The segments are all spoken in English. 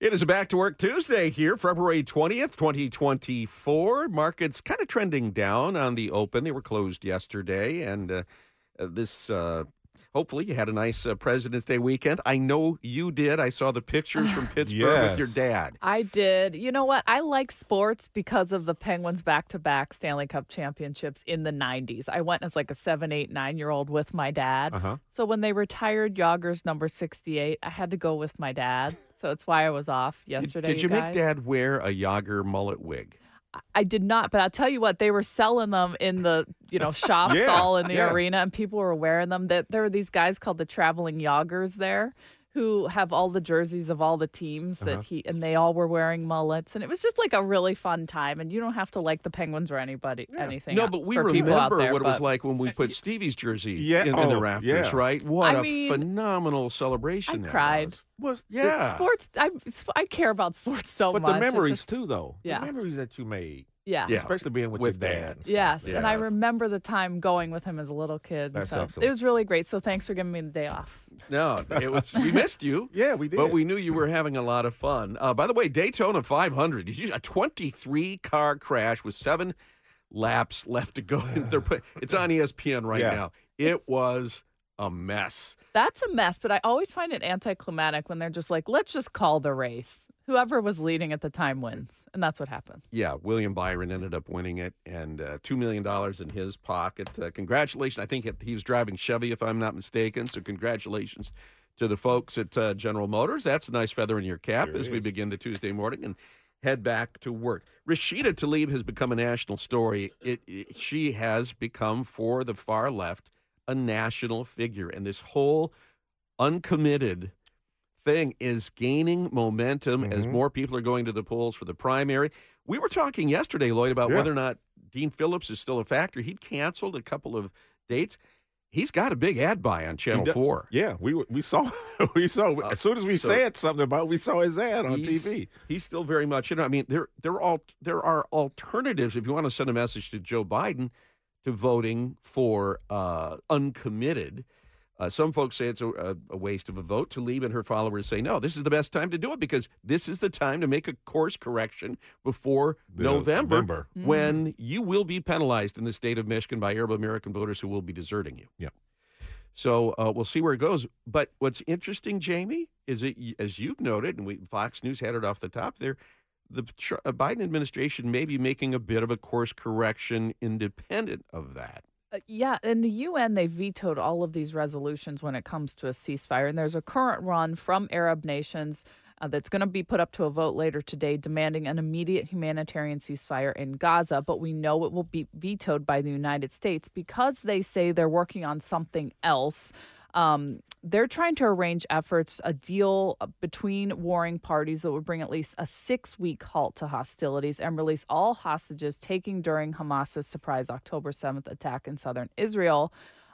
It is a back to work Tuesday here, February 20th, 2024. Markets kind of trending down on the open. They were closed yesterday, and uh, uh, this uh, hopefully you had a nice uh, President's Day weekend. I know you did. I saw the pictures from Pittsburgh with your dad. I did. You know what? I like sports because of the Penguins back to back Stanley Cup championships in the 90s. I went as like a seven, eight, nine year old with my dad. Uh-huh. So when they retired Jagr's number 68, I had to go with my dad. So that's why I was off yesterday. Did you you make dad wear a Jagr mullet wig? I did not, but I'll tell you what, they were selling them in the, you know, shops Yeah, all in the yeah. arena and people were wearing them. That there were these guys called the traveling Jagrs there who have all the jerseys of all the teams that Uh-huh. he and they all were wearing mullets and it was just like a really fun time and you don't have to like the Penguins or anybody anything. No, but we for people out remember there, what it was like when we put Stevie's jersey Yeah, in, in the oh, rafters, yeah. right? What I a mean, phenomenal celebration I that cried. was. Well, Yeah. Sports I I care about sports so but much. But the memories just- too, though. Yeah. The memories that you made, yeah. Yeah. especially being with, With your dad. dad. and stuff. Yes, and I remember the time going with him as a little kid. That's so excellent. it was really great. So thanks for giving me the day off. No, it was. We missed you. Yeah, we did. But we knew you were having a lot of fun. Uh, by the way, Daytona 500, did you- a 23 car crash with seven laps left to go. They're put, it's on ESPN right Yeah. now. It was a mess. That's a mess, but I always find it anticlimactic when they're just like, let's just call the race. Whoever was leading at the time wins. And that's what happened. Yeah, William Byron ended up winning it and uh, $2 million in his pocket. Uh, congratulations. I think he was driving Chevy, if I'm not mistaken. So, congratulations to the folks at uh, General Motors. That's a nice feather in your cap Sure as we begin the Tuesday morning and head back to work. Rashida Tlaib has become a national story. It, it- she has become, for the far left, a national figure. And this whole uncommitted thing is gaining momentum as Mhm. more people are going to the polls for the primary. We were talking yesterday, Lloyd, about Yeah. whether or not Dean Phillips is still a factor. He'd canceled a couple of dates. He's got a big ad buy on Channel 4. Yeah, we we saw we saw Uh, as soon as we so- said something about, it, we saw his ad on He's- TV. He's still very much, you know, I mean, there there are all there are alternatives if you want to send a message to Joe Biden to voting for uh, uncommitted. Uh, some folks say it's a, a, a waste of a vote. to leave, and her followers say no. This is the best time to do it because this is the time to make a course correction before The- November, November. when you will be penalized in the state of Michigan by Arab American voters who will be deserting you. Yep. So uh, we'll see where it goes. But what's interesting, Jamie, is that as you've noted, and we, Fox News had it off the top there, the uh, Biden administration may be making a bit of a course correction independent of that. Uh, yeah, in the UN, they vetoed all of these resolutions when it comes to a ceasefire. And there's a current run from Arab nations uh, that's going to be put up to a vote later today demanding an immediate humanitarian ceasefire in Gaza. But we know it will be vetoed by the United States because they say they're working on something else. Um, they're trying to arrange efforts, a deal uh, between warring parties that would bring at least a six week halt to hostilities and release all hostages taken during Hamas's surprise October 7th attack in southern Israel.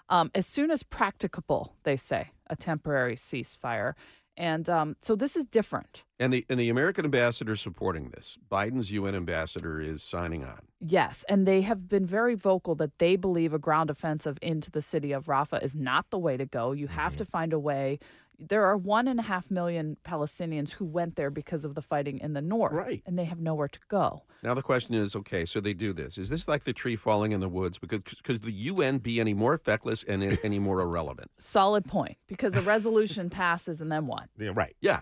Um, as soon as practicable, they say, a temporary ceasefire. And um, so this is different. And the and the American ambassador supporting this, Biden's UN ambassador is signing on. Yes, and they have been very vocal that they believe a ground offensive into the city of Rafah is not the way to go. You have to find a way. There are one and a half million Palestinians who went there because of the fighting in the north, Right. And they have nowhere to go. Now the question is, okay, so they do this. Is this like the tree falling in the woods? Because could the UN be any more feckless and a- any more irrelevant? Solid point, because a resolution passes and then what? Yeah, right. Yeah,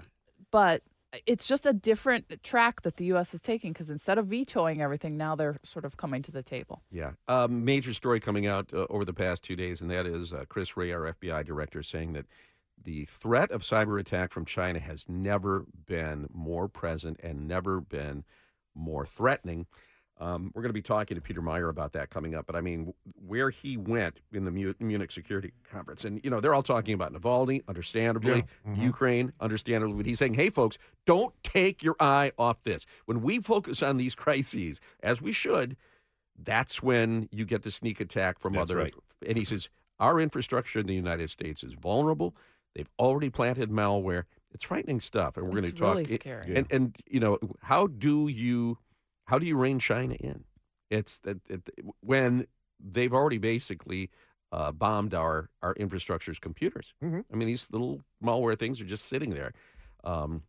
But it's just a different track that the U.S. is taking because instead of vetoing everything, now they're sort of coming to the table. Yeah. Um, major story coming out uh, over the past two days, and that is uh, Chris Wray, our FBI director, saying that the threat of cyber attack from China has never been more present and never been more threatening. Um, we're going to be talking to Peter Meyer about that coming up. But I mean, where he went in the Munich Security Conference, and you know, they're all talking about Navalny, understandably, Ukraine, understandably. But he's saying, "Hey, folks, don't take your eye off this. When we focus on these crises, as we should, that's when you get the sneak attack from That's other." right. And he says, "Our infrastructure in the United States is vulnerable. They've already planted malware. It's frightening stuff, and we're going to talk. really it- scary. And and you know, how do you how do you rein China in? It's that it, when they've already basically uh, bombed our our infrastructure's computers. Mhm. I mean, these little malware things are just sitting there. Um,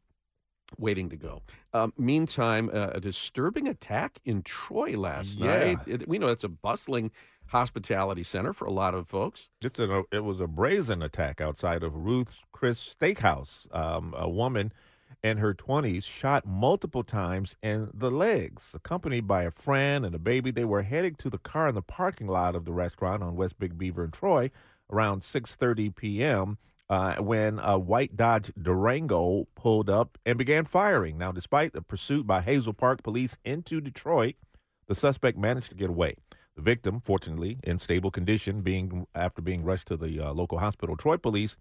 waiting to go. Um, meantime, uh, a disturbing attack in Troy last Yeah. night. It- we know it's a bustling hospitality center for a lot of folks. Just a, it was a brazen attack outside of Ruth's Chris Steakhouse. Um, a woman in her 20s shot multiple times in the legs, accompanied by a friend and a baby. They were heading to the car in the parking lot of the restaurant on West Big Beaver in Troy around 6:30 p.m. Uh, when a white Dodge Durango pulled up and began firing. Now, despite the pursuit by Hazel Park police into Detroit, the suspect managed to get away. The victim, fortunately, in stable condition, being after being rushed to the uh, local hospital. Troy police,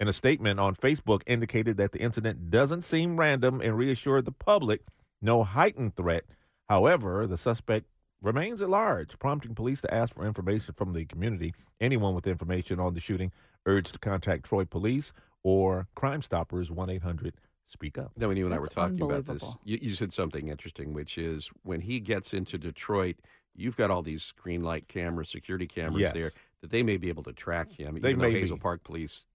in a statement on Facebook, indicated that the incident doesn't seem random and reassured the public no heightened threat. However, the suspect remains at large, prompting police to ask for information from the community. Anyone with information on the shooting urged to contact Troy Police or Crime Stoppers 1 800 Speak Up. Now, when you and I were talking about this, you, you said something interesting, which is when he gets into Detroit, you've got all these green light cameras, security cameras Yes. there that they may be able to track him. They even though may Hazel be. Park Police.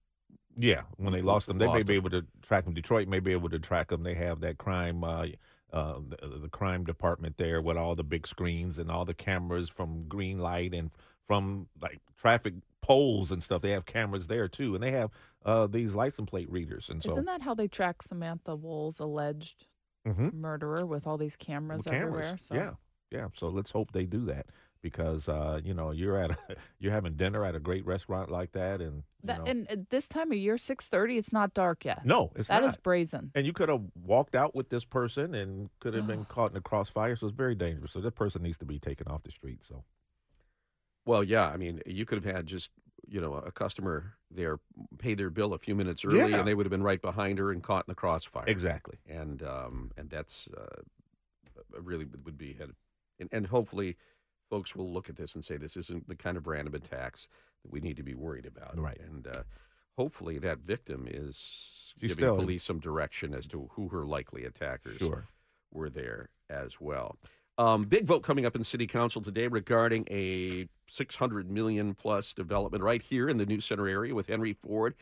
Yeah, when they lost them, they may Lost be able to track them. Detroit may be able to track them. They have that crime, uh, uh, the, the crime department there with all the big screens and all the cameras from green light and from like traffic poles and stuff. They have cameras there too, and they have uh, these license plate readers. And so, Isn't that how they track Samantha Woll's alleged Mhm. murderer with all these cameras, cameras. everywhere? So Yeah, yeah. So let's hope they do that because uh, you know you're at a, you're having dinner at a great restaurant like that, and you That, know, and at this time of year, six thirty, it's not dark yet. no, it's that not. is brazen. And you could have walked out with this person and could have been caught in the crossfire. So it's very dangerous. So that person needs to be taken off the street. So Well, yeah, I mean, you could have had just you know a customer there pay their bill a few minutes early, Yeah. and they would have been right behind her and caught in the crossfire. exactly. and um, and that's uh, really would would be, and, and hopefully, folks will look at this and say this isn't the kind of random attacks that we need to be worried about. Right. and uh, hopefully that victim is She's giving still- police some direction as to who her likely attackers Sure. were there as well. Um, big vote coming up in City Council today regarding a 600 million plus development right here in the New Center area with Henry Ford.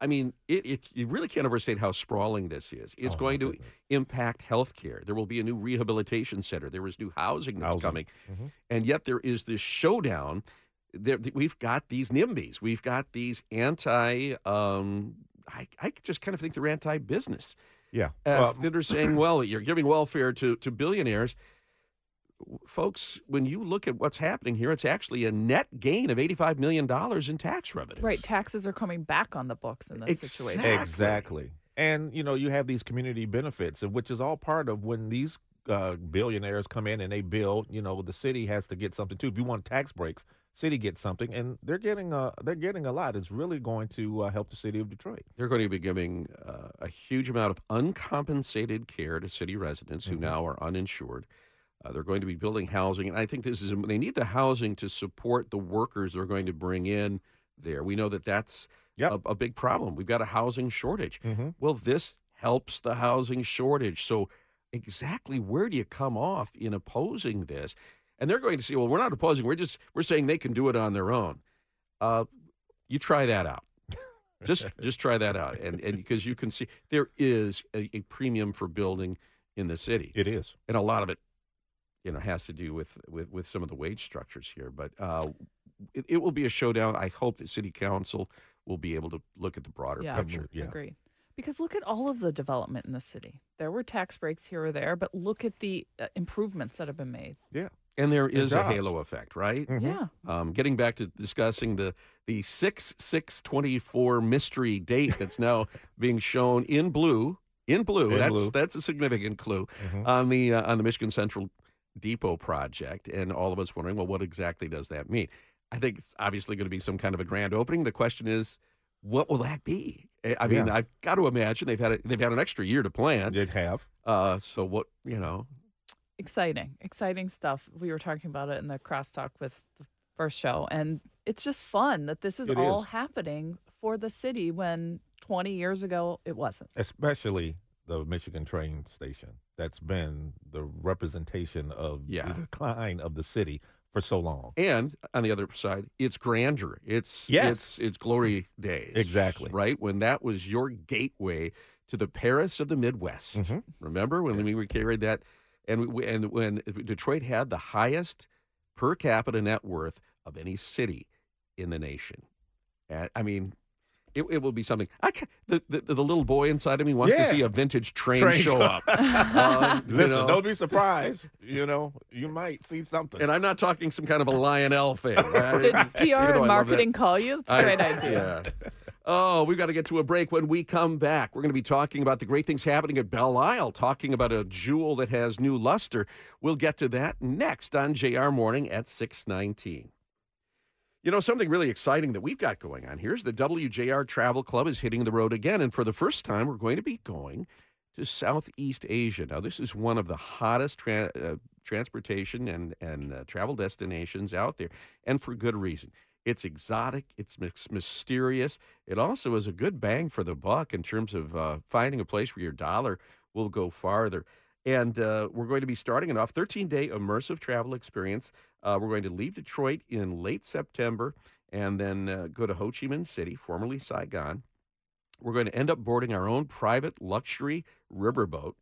I mean, it, it you really can't overstate how sprawling this is. It's Oh, going to impact healthcare. There will be a new rehabilitation center. There is new housing that's Housing. coming, Mhm. and yet there is this showdown. There, we've got these NIMBYs. We've got these anti. Um, I, I just kind of think they're anti-business Yeah. uh, Well, that are saying, well, you're giving welfare to, to billionaires. Folks, when you look at what's happening here, it's actually a net gain of $85 million in tax revenue. Right, taxes are coming back on the books in this situation. Exactly. exactly. And you know you have these community benefits, which is all part of when these uh, billionaires come in and they build. You know the city has to get something too. If you want tax breaks, city gets something, and they're getting a they're getting a lot. It's really going to uh, help the city of Detroit. They're going to be giving uh, a huge amount of uncompensated care to city residents who Mhm. now are uninsured. Uh, they're going to be building housing, and I think this is they need the housing to support the workers they're going to bring in there. We know that that's Yep. a, a big problem. We've got a housing shortage. Mm-hmm. Well, this helps the housing shortage. So, exactly where do you come off in opposing this? And they're going to say, "Well, we're not opposing. We're just we're saying they can do it on their own." Uh, you try that out. just just try that out, and and because you can see there is a, a premium for building in the city, It is. and a lot of it, you know, has to do with with, with some of the wage structures here. But uh, it, it will be a showdown. I hope that city council will be able to look at the broader Yeah. picture. Yeah. agree. Because look at all of the development in the city. There were tax breaks here or there, but look at the uh, improvements that have been made. Yeah. And there is a halo effect, right? Mhm. Yeah. Um, getting back to discussing the the six six twenty four mystery date that's now being shown in blue. In blue, In that's blue. that's a significant clue Mhm. on the uh, on the Michigan Central Depot project, and all of us wondering, well, what exactly does that mean? I think it's obviously going to be some kind of a grand opening. The question is, what will that be? I I mean, Yeah. I've got to imagine they've had a, they've had an extra year to plan. Did have. Uh, so what you know? Exciting, exciting stuff. We were talking about it in the crosstalk with the first show, and it's just fun that this is It all is. happening for the city when 20 years ago it wasn't. especially the Michigan train station. That's been the representation of Yeah. the decline of the city for so long. And on the other side, it's grandeur. It's Yes. it's it's glory days. Exactly. Right? When that was your gateway to the Paris of the Midwest. Mhm. Remember when we were carried that and we, and when Detroit had the highest per capita net worth of any city in the nation. And, I mean, it, it will be something. I ca- the, the the little boy inside of me wants to see a vintage train, Train show show. up. Um, Listen, know, don't be surprised. You know, you might see something. and I'm not talking some kind of a Lionel thing. right? Did PR though I and marketing call you? That's a great idea. Yeah. Oh, we've got to get to a break. When we come back, we're going to be talking about the great things happening at Belle Isle, talking about a jewel that has new luster. We'll get to that next on JR Morning at 619. You know, something really exciting that we've got going on here is the WJR Travel Club is hitting the road again. And for the first time, we're going to be going to Southeast Asia. Now, this is one of the hottest tra- uh, transportation and, and uh, travel destinations out there, and for good reason. It's exotic, it's mys- mysterious. It also is a good bang for the buck in terms of uh, finding a place where your dollar will go farther. And uh, we're going to be starting it off 13 day immersive travel experience. Uh, we're going to leave Detroit in late September and then uh, go to Ho Chi Minh City, formerly Saigon. We're going to end up boarding our own private luxury riverboat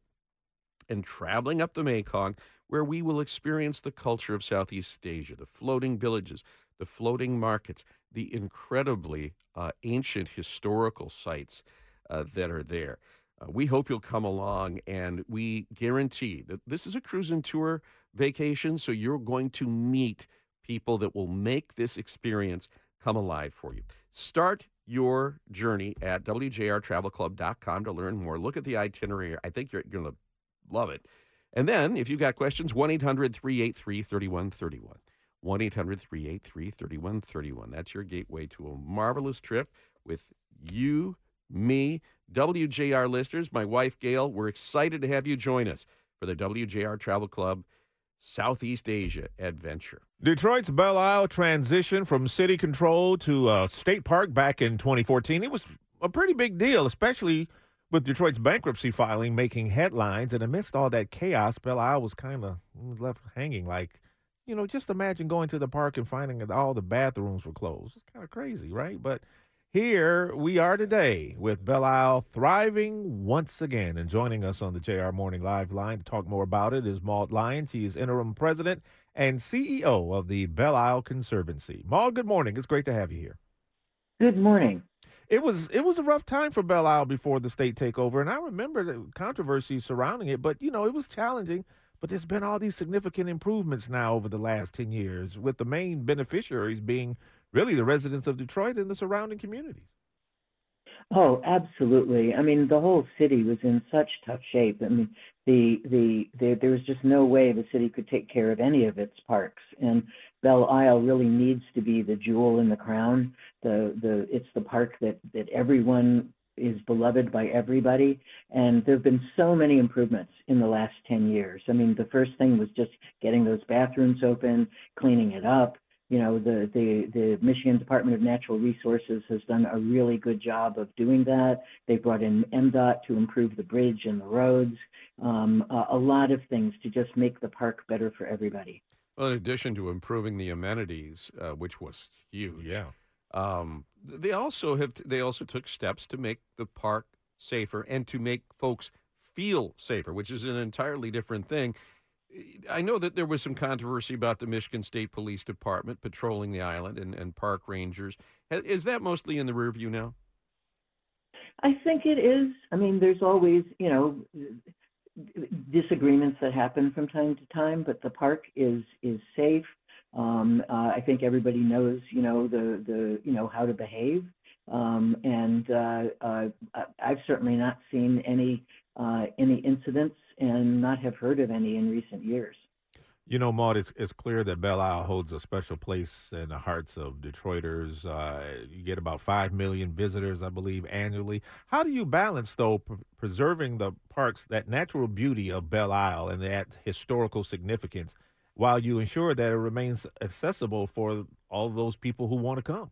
and traveling up the Mekong, where we will experience the culture of Southeast Asia, the floating villages, the floating markets, the incredibly uh, ancient historical sites uh, that are there. Uh, we hope you'll come along, and we guarantee that this is a cruise and tour vacation, so you're going to meet people that will make this experience come alive for you. Start your journey at wjrtravelclub.com to learn more. Look at the itinerary. I think you're going to love it. And then, if you've got questions, 1 800 383 3131. 1 800 383 3131. That's your gateway to a marvelous trip with you, me, WJR listeners, my wife Gail. We're excited to have you join us for the WJR Travel Club Southeast Asia Adventure. Detroit's Belle Isle transition from city control to uh, state park back in 2014. It was a pretty big deal, especially with Detroit's bankruptcy filing making headlines. And amidst all that chaos, Belle Isle was kind of left hanging. Like, you know, just imagine going to the park and finding that all the bathrooms were closed. It's kind of crazy, right? But here we are today with Belle Isle thriving once again. And joining us on the JR Morning Live line to talk more about it is Maud Lyon. He is interim president and CEO of the Belle Isle Conservancy. Maud, good morning. It's great to have you here. Good morning. It was it was a rough time for Belle Isle before the state takeover, and I remember the controversy surrounding it. But you know, it was challenging. But there's been all these significant improvements now over the last ten years, with the main beneficiaries being really the residents of Detroit and the surrounding communities. Oh, absolutely. I mean, the whole city was in such tough shape. I mean, the the, the there was just no way the city could take care of any of its parks, and Belle Isle really needs to be the jewel in the crown. The the it's the park that that everyone is beloved by everybody, and there have been so many improvements in the last ten years. I mean, the first thing was just getting those bathrooms open, cleaning it up, you know the, the the Michigan Department of Natural Resources has done a really good job of doing that. They brought in MDOT to improve the bridge and the roads, um, a, a lot of things to just make the park better for everybody. Well, in addition to improving the amenities, uh, which was huge, Yeah. um, they also have they also took steps to make the park safer and to make folks feel safer, which is an entirely different thing. I know that there was some controversy about the Michigan State Police Department patrolling the island and, and park rangers. Is that mostly in the rear view now? I think it is. I mean, there's always you know disagreements that happen from time to time, but the park is is safe. Um, uh, I think everybody knows, you know, the the you know how to behave, um, and uh, uh, I've certainly not seen any uh, any incidents and not have heard of any in recent years. You know, Maud, it's, it's clear that Belle Isle holds a special place in the hearts of Detroiters. Uh, you get about 5 million visitors, I believe, annually. How do you balance, though, pre- preserving the park's, that natural beauty of Belle Isle and that historical significance while you ensure that it remains accessible for all those people who want to come?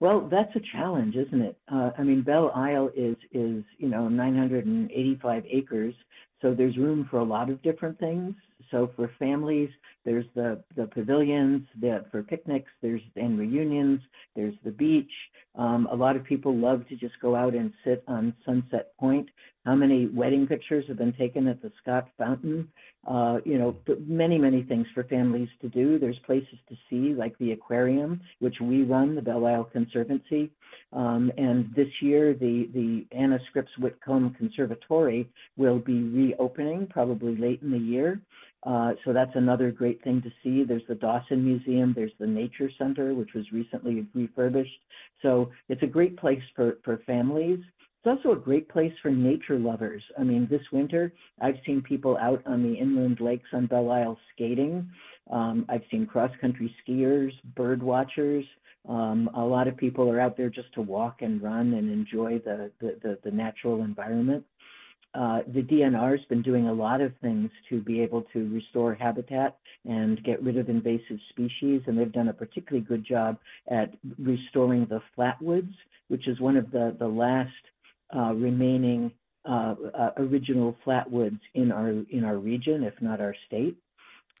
Well, that's a challenge, isn't it? Uh, I mean, Belle Isle is is you know 985 acres, so there's room for a lot of different things. So for families, there's the, the pavilions the, for picnics, there's and reunions, there's the beach. Um, a lot of people love to just go out and sit on Sunset Point. How many wedding pictures have been taken at the Scott Fountain? Uh, you know, many, many things for families to do. There's places to see, like the aquarium, which we run, the Belle Isle Conservancy. Um, and this year, the, the Anna Scripps Whitcomb Conservatory will be reopening probably late in the year. Uh, so that's another great thing to see. There's the Dossin Museum, there's the Nature Center, which was recently refurbished. So it's a great place for, for families. It's also a great place for nature lovers. I mean, this winter, I've seen people out on the inland lakes on Belle Isle skating. Um, I've seen cross country skiers, bird watchers. Um, a lot of people are out there just to walk and run and enjoy the, the, the, the natural environment. Uh, the DNR has been doing a lot of things to be able to restore habitat and get rid of invasive species, and they've done a particularly good job at restoring the flatwoods, which is one of the, the last uh, remaining uh, uh original flatwoods in our in our region, if not our state.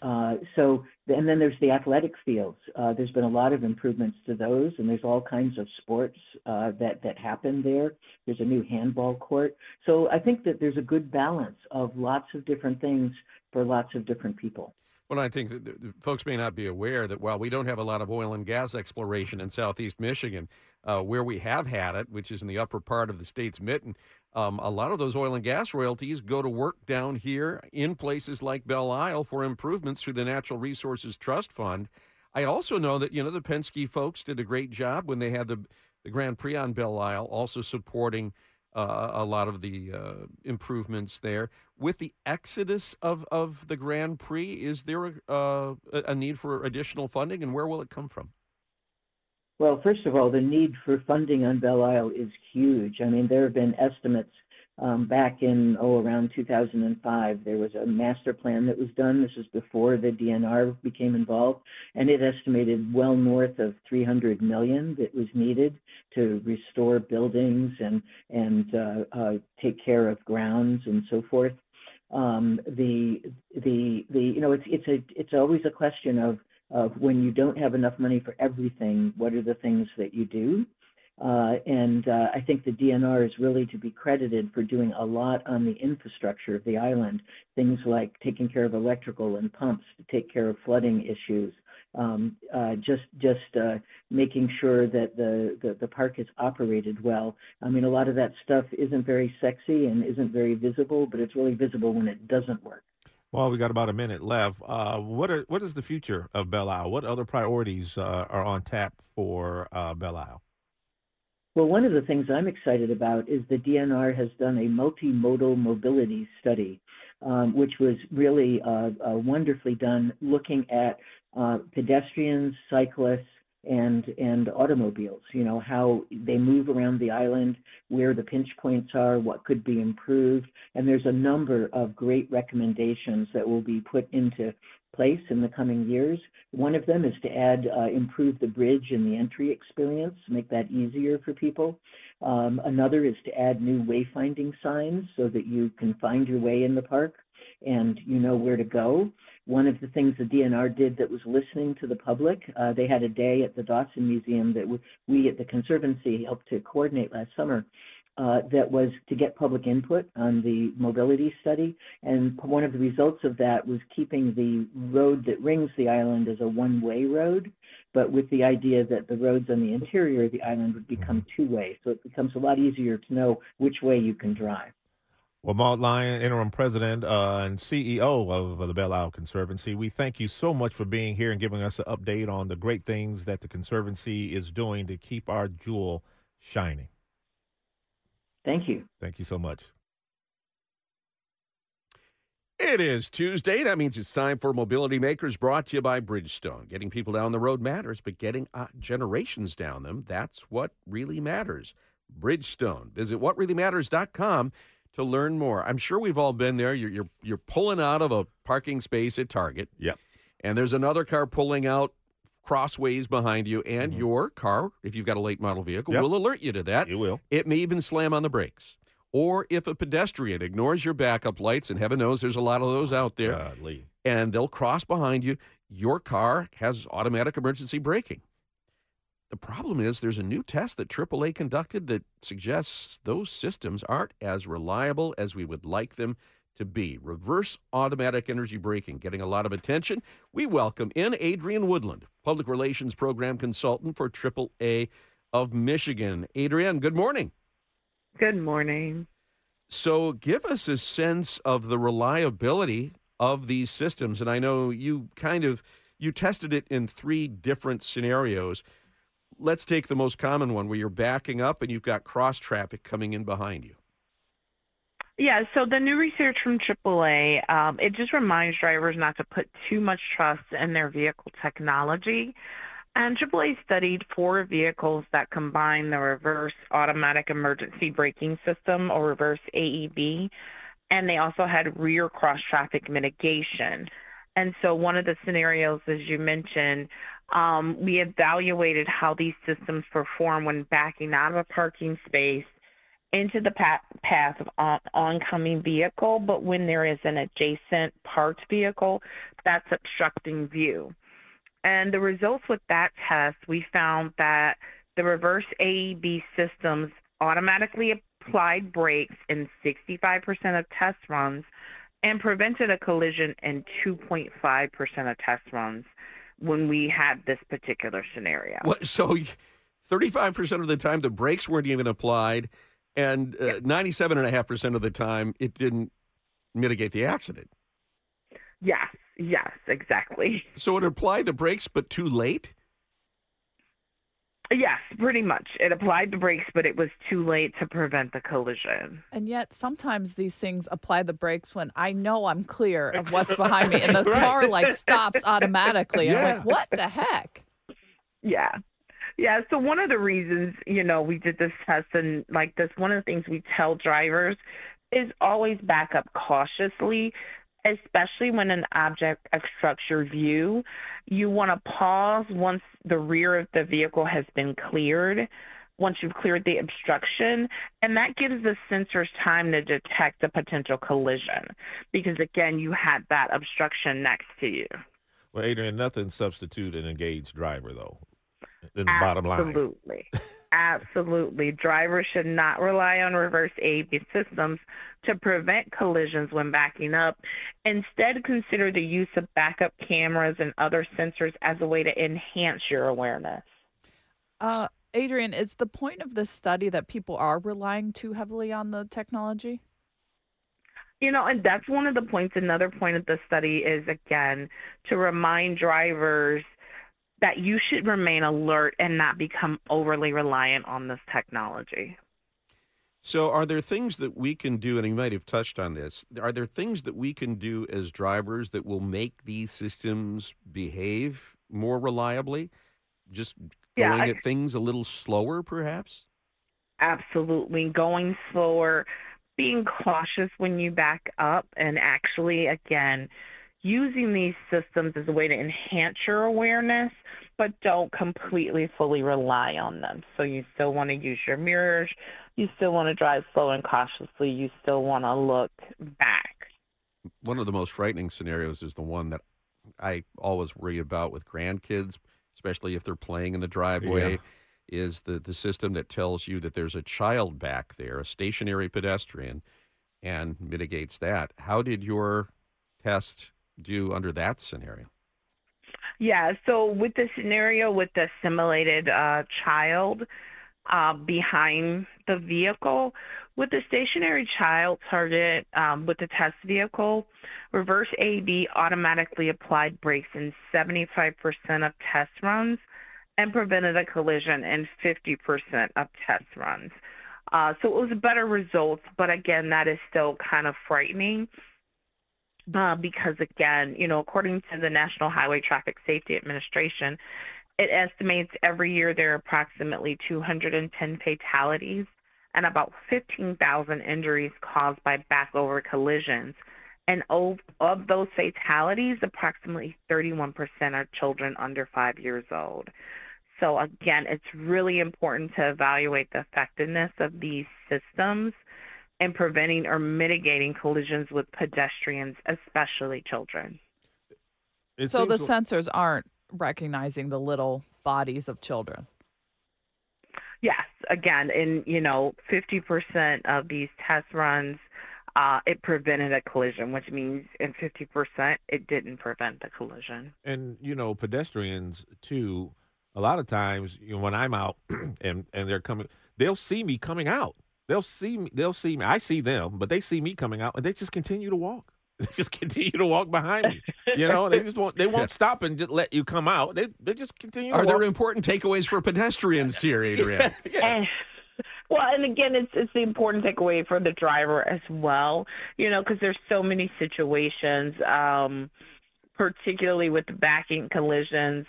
Uh, so, and then there's the athletic fields. Uh, there's been a lot of improvements to those, and there's all kinds of sports uh, that that happen there. There's a new handball court. So I think that there's a good balance of lots of different things for lots of different people. Well, I think that folks may not be aware that while we don't have a lot of oil and gas exploration in southeast Michigan, uh, where we have had it, which is in the upper part of the state's mitten, um, a lot of those oil and gas royalties go to work down here in places like Belle Isle for improvements through the Natural Resources Trust Fund. I also know that you know the Penske folks did a great job when they had the the Grand Prix on Belle Isle, also supporting uh, a lot of the uh, improvements there. With the exodus of, of the Grand Prix, is there a, uh, a need for additional funding, and where will it come from? Well, first of all, the need for funding on Belle Isle is huge. I mean, there have been estimates um, back in oh around 2005 there was a master plan that was done this was before the dnr became involved and it estimated well north of 300 million that was needed to restore buildings and and uh, uh, take care of grounds and so forth um, the the the you know it's it's a it's always a question of of when you don't have enough money for everything, what are the things that you do? Uh, and uh, I think the DNR is really to be credited for doing a lot on the infrastructure of the island, things like taking care of electrical and pumps to take care of flooding issues, um, uh, just just uh, making sure that the, the, the park is operated well. I mean, a lot of that stuff isn't very sexy and isn't very visible, but it's really visible when it doesn't work. Well, we got about a minute left. Uh, what are what is the future of Belle Isle? What other priorities uh, are on tap for uh, Belle Isle? Well, one of the things I'm excited about is the DNR has done a multimodal mobility study, um, which was really uh, uh, wonderfully done, looking at uh, pedestrians, cyclists, and and automobiles you know how they move around the island where the pinch points are what could be improved. And there's a number of great recommendations that will be put into place in the coming years. One of them is to add uh, improve the bridge and the entry experience make that easier for people. Um, another is to add new wayfinding signs so that you can find your way in the park and you know where to go one of the things the DNR did that was listening to the public. Uh, they had a day at the Dossin Museum that we at the Conservancy helped to coordinate last summer. Uh, that was to get public input on the mobility study. And one of the results of that was keeping the road that rings the island as a one way road, but with the idea that the roads on the interior of the island would become two way. So it becomes a lot easier to know which way you can drive. Well, Maud Lyon, interim president uh, and CEO of, the Belle Isle Conservancy, we thank you so much for being here and giving us an update on the great things that the Conservancy is doing to keep our jewel shining. Thank you. Thank you so much. It is Tuesday. That means it's time for Mobility Makers brought to you by Bridgestone. Getting people down the road matters, but getting uh, generations down them, that's what really matters. Bridgestone. Visit whatreallymatters.com to learn more. I'm sure we've all been there. You're you're, you're pulling out of a parking space at Target. Yep. And there's another car pulling out crossways behind you, and mm-hmm. your car, if you've got a late model vehicle, yep. will alert you to that. It will. It may even slam on the brakes. Or if a pedestrian ignores your backup lights, and heaven knows there's a lot of those out there, Godly. and they'll cross behind you. Your car has automatic emergency braking. The problem is there's a new test that AAA conducted that suggests those systems aren't as reliable as we would like them to be. Reverse automatic energy braking getting a lot of attention. We welcome in Adrienne Woodland, public relations program consultant for AAA of Michigan. Adrienne, good morning. Good morning. So, give us a sense of the reliability of these systems and I know you kind of you tested it in three different scenarios let's take the most common one where you're backing up and you've got cross traffic coming in behind you. Yeah, so the new research from AAA, um, it just reminds drivers not to put too much trust in their vehicle technology. And AAA studied four vehicles that combine the reverse automatic emergency braking system, or reverse AEB, and they also had rear cross traffic mitigation. And so, one of the scenarios, as you mentioned, um, we evaluated how these systems perform when backing out of a parking space into the path of on- oncoming vehicle, but when there is an adjacent parked vehicle, that's obstructing view. And the results with that test, we found that the reverse AEB systems automatically applied brakes in 65% of test runs and prevented a collision in 2.5% of test runs when we had this particular scenario. What, so 35% of the time the brakes weren't even applied, and uh, 97.5% of the time it didn't mitigate the accident. Yes, yes, exactly. So it applied the brakes, but too late? Yes, pretty much. It applied the brakes, but it was too late to prevent the collision. And yet, sometimes these things apply the brakes when I know I'm clear of what's behind me, and the right. car like stops automatically. Yeah. I'm like, what the heck? Yeah. Yeah, so one of the reasons, you know, we did this test and like this, one of the things we tell drivers is always back up cautiously especially when an object obstructs your view, you want to pause once the rear of the vehicle has been cleared, once you've cleared the obstruction, and that gives the sensors time to detect a potential collision because, again, you had that obstruction next to you. Well, Adrienne, nothing substitute an engaged driver, though. In the bottom line. Absolutely. Absolutely. Drivers should not rely on reverse AEB systems to prevent collisions when backing up. Instead, consider the use of backup cameras and other sensors as a way to enhance your awareness. Uh, Adrienne, is the point of this study that people are relying too heavily on the technology? You know, and that's one of the points. Another point of the study is, again, to remind drivers – that you should remain alert and not become overly reliant on this technology. So, are there things that we can do, and you might have touched on this, are there things that we can do as drivers that will make these systems behave more reliably? Just going I, at things a little slower, perhaps? Absolutely. Going slower, being cautious when you back up, and actually, again, using these systems as a way to enhance your awareness, but don't completely fully rely on them. So you still want to use your mirrors, you still want to drive slow and cautiously, you still want to look back. One of the most frightening scenarios is the one that I always worry about with grandkids, especially if they're playing in the driveway. Yeah. Is the, the system that tells you that there's a child back there, a stationary pedestrian, and mitigates that. How did your test do under that scenario? Yeah, so with the scenario with the simulated uh, child uh, behind the vehicle, with the stationary child target um, with the test vehicle, reverse AEB automatically applied brakes in 75% of test runs and prevented a collision in 50% of test runs. Uh, so it was a better results, but again, that is still kind of frightening uh, because again, you know, according to the National Highway Traffic Safety Administration, it estimates every year there are approximately 210 fatalities and about 15,000 injuries caused by backover collisions. And of, of those fatalities, approximately 31% are children under five years old. So, again, it's really important to evaluate the effectiveness of these systems and preventing or mitigating collisions with pedestrians, especially children. It so the seems- sensors aren't recognizing the little bodies of children. Yes, again, in you know, 50% of these test runs, uh, it prevented a collision, which means in 50% it didn't prevent the collision. and you know pedestrians too a lot of times you know when i'm out and and they're coming they'll see me coming out they'll see me they'll see me i see them but they see me coming out and they just continue to walk they just continue to walk behind me you know they just won't they won't stop and just let you come out they they just continue Are to there walk. important takeaways for pedestrians here, Adrienne? And, well, and again, it's it's the important takeaway for the driver as well. You know, because there's so many situations, um, particularly with the backing collisions.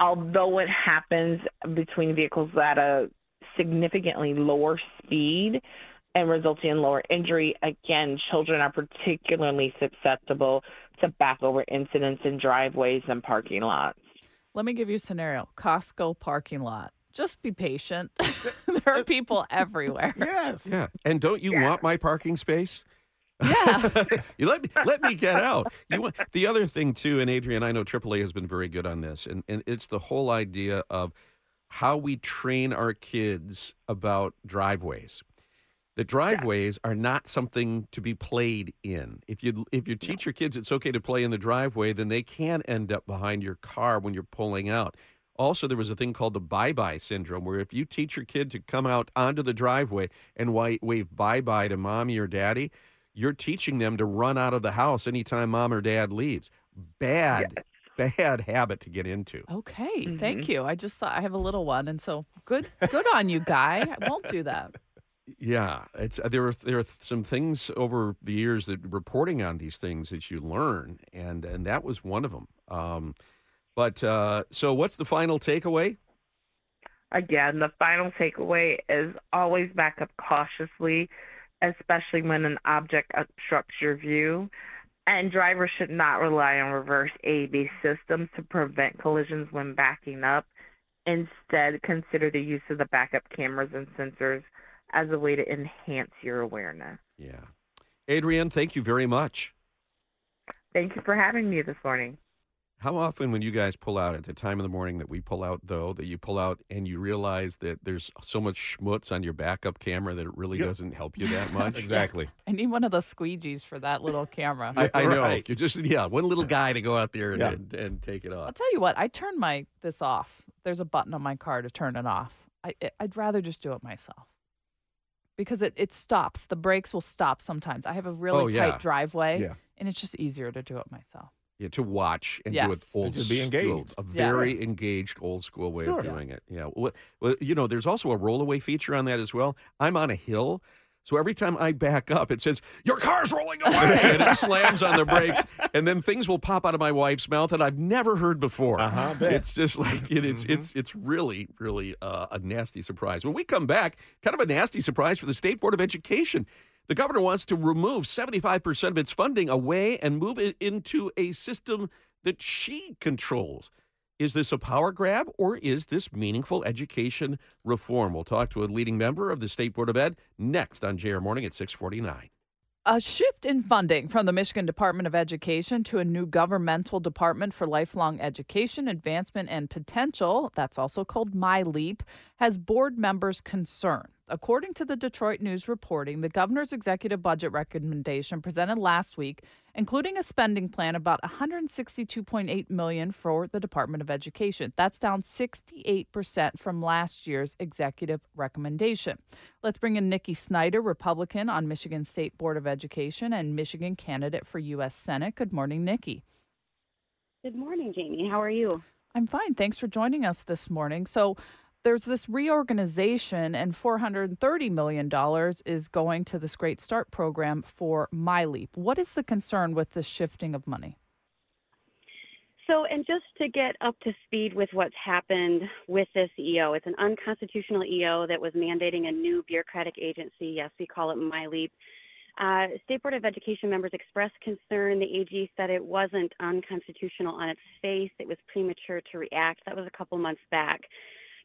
Although it happens between vehicles at a significantly lower speed and resulting in lower injury, again, children are particularly susceptible to back over incidents in driveways and parking lots. Let me give you a scenario Costco parking lot. Just be patient. there are people everywhere. yes yeah. And don't you want my parking space? Yeah. you let me let me get out. You want, the other thing too, and Adrienne, I know AAA has been very good on this, and, and it's the whole idea of how we train our kids about driveways. The driveways are not something to be played in. If you if you teach your kids it's okay to play in the driveway, then they can end up behind your car when you're pulling out. Also, there was a thing called the bye bye syndrome, where if you teach your kid to come out onto the driveway and wave bye bye to mommy or daddy, you're teaching them to run out of the house anytime mom or dad leaves. Bad, bad habit to get into. Okay. Thank you. I just thought I have a little one, and so good. Good on you, guy. I won't do that. Yeah, it's uh, there are there are some things over the years that reporting on these things that you learn, and and that was one of them. Um, but uh, so, what's the final takeaway? Again, the final takeaway is always back up cautiously, especially when an object obstructs your view. And drivers should not rely on reverse AEB systems to prevent collisions when backing up. Instead, consider the use of the backup cameras and sensors as a way to enhance your awareness. Yeah, Adrienne, thank you very much. Thank you for having me this morning. How often, when you guys pull out at the time of the morning that we pull out, though, that you pull out and you realize that there's so much schmutz on your backup camera that it really Yep. doesn't help you that much? exactly I need one of the squeegees for that little camera. I, I know. Right. You just yeah, one little guy to go out there and, Yeah. and, and take it off. I'll tell you what. I turn my this off. There's a button on my car to turn it off. I I'd rather just do it myself because it it stops. The brakes will stop sometimes. I have a really Oh, yeah. tight driveway, Yeah. and it's just easier to do it myself. Yeah, to watch and do it old And to be school, engaged. a Yeah. very engaged old school way Sure. of Yeah. doing it. Yeah. Well, well, you know, there's also a rollaway feature on that as well. I'm on a hill. So every time I back up, it says, Your car's rolling away. and it slams on the brakes. And then things will pop out of my wife's mouth that I've never heard before. Uh-huh, It's just like it, it's it's it's really, really uh, a nasty surprise. When we come back, kind of a nasty surprise for the State Board of Education. The governor wants to remove 75% of its funding away and move it into a system that she controls. Is this a power grab or is this meaningful education reform? We'll talk to a leading member of the State Board of Ed next on JR Morning at 649. A shift in funding from the Michigan Department of Education to a new governmental department for lifelong education, advancement, and potential, that's also called MiLEAP, has board members concerned. According to the Detroit News reporting, the governor's executive budget recommendation presented last week, including a spending plan about 162.8 million for the Department of Education. That's down 68% from last year's executive recommendation. Let's bring in Nikki Snyder, Republican on Michigan State Board of Education and Michigan candidate for U.S. Senate. Good morning, Nikki. Good morning, Jamie. How are you? I'm fine. Thanks for joining us this morning. So, there's this reorganization, and $430 million is going to this Great Start program for MiLEAP. What is the concern with this shifting of money? So, and just to get up to speed with what's happened with this EO, it's an unconstitutional EO that was mandating a new bureaucratic agency. Yes, we call it MiLEAP. Uh, State Board of Education members expressed concern. The AG said it wasn't unconstitutional on its face, it was premature to react. That was a couple months back.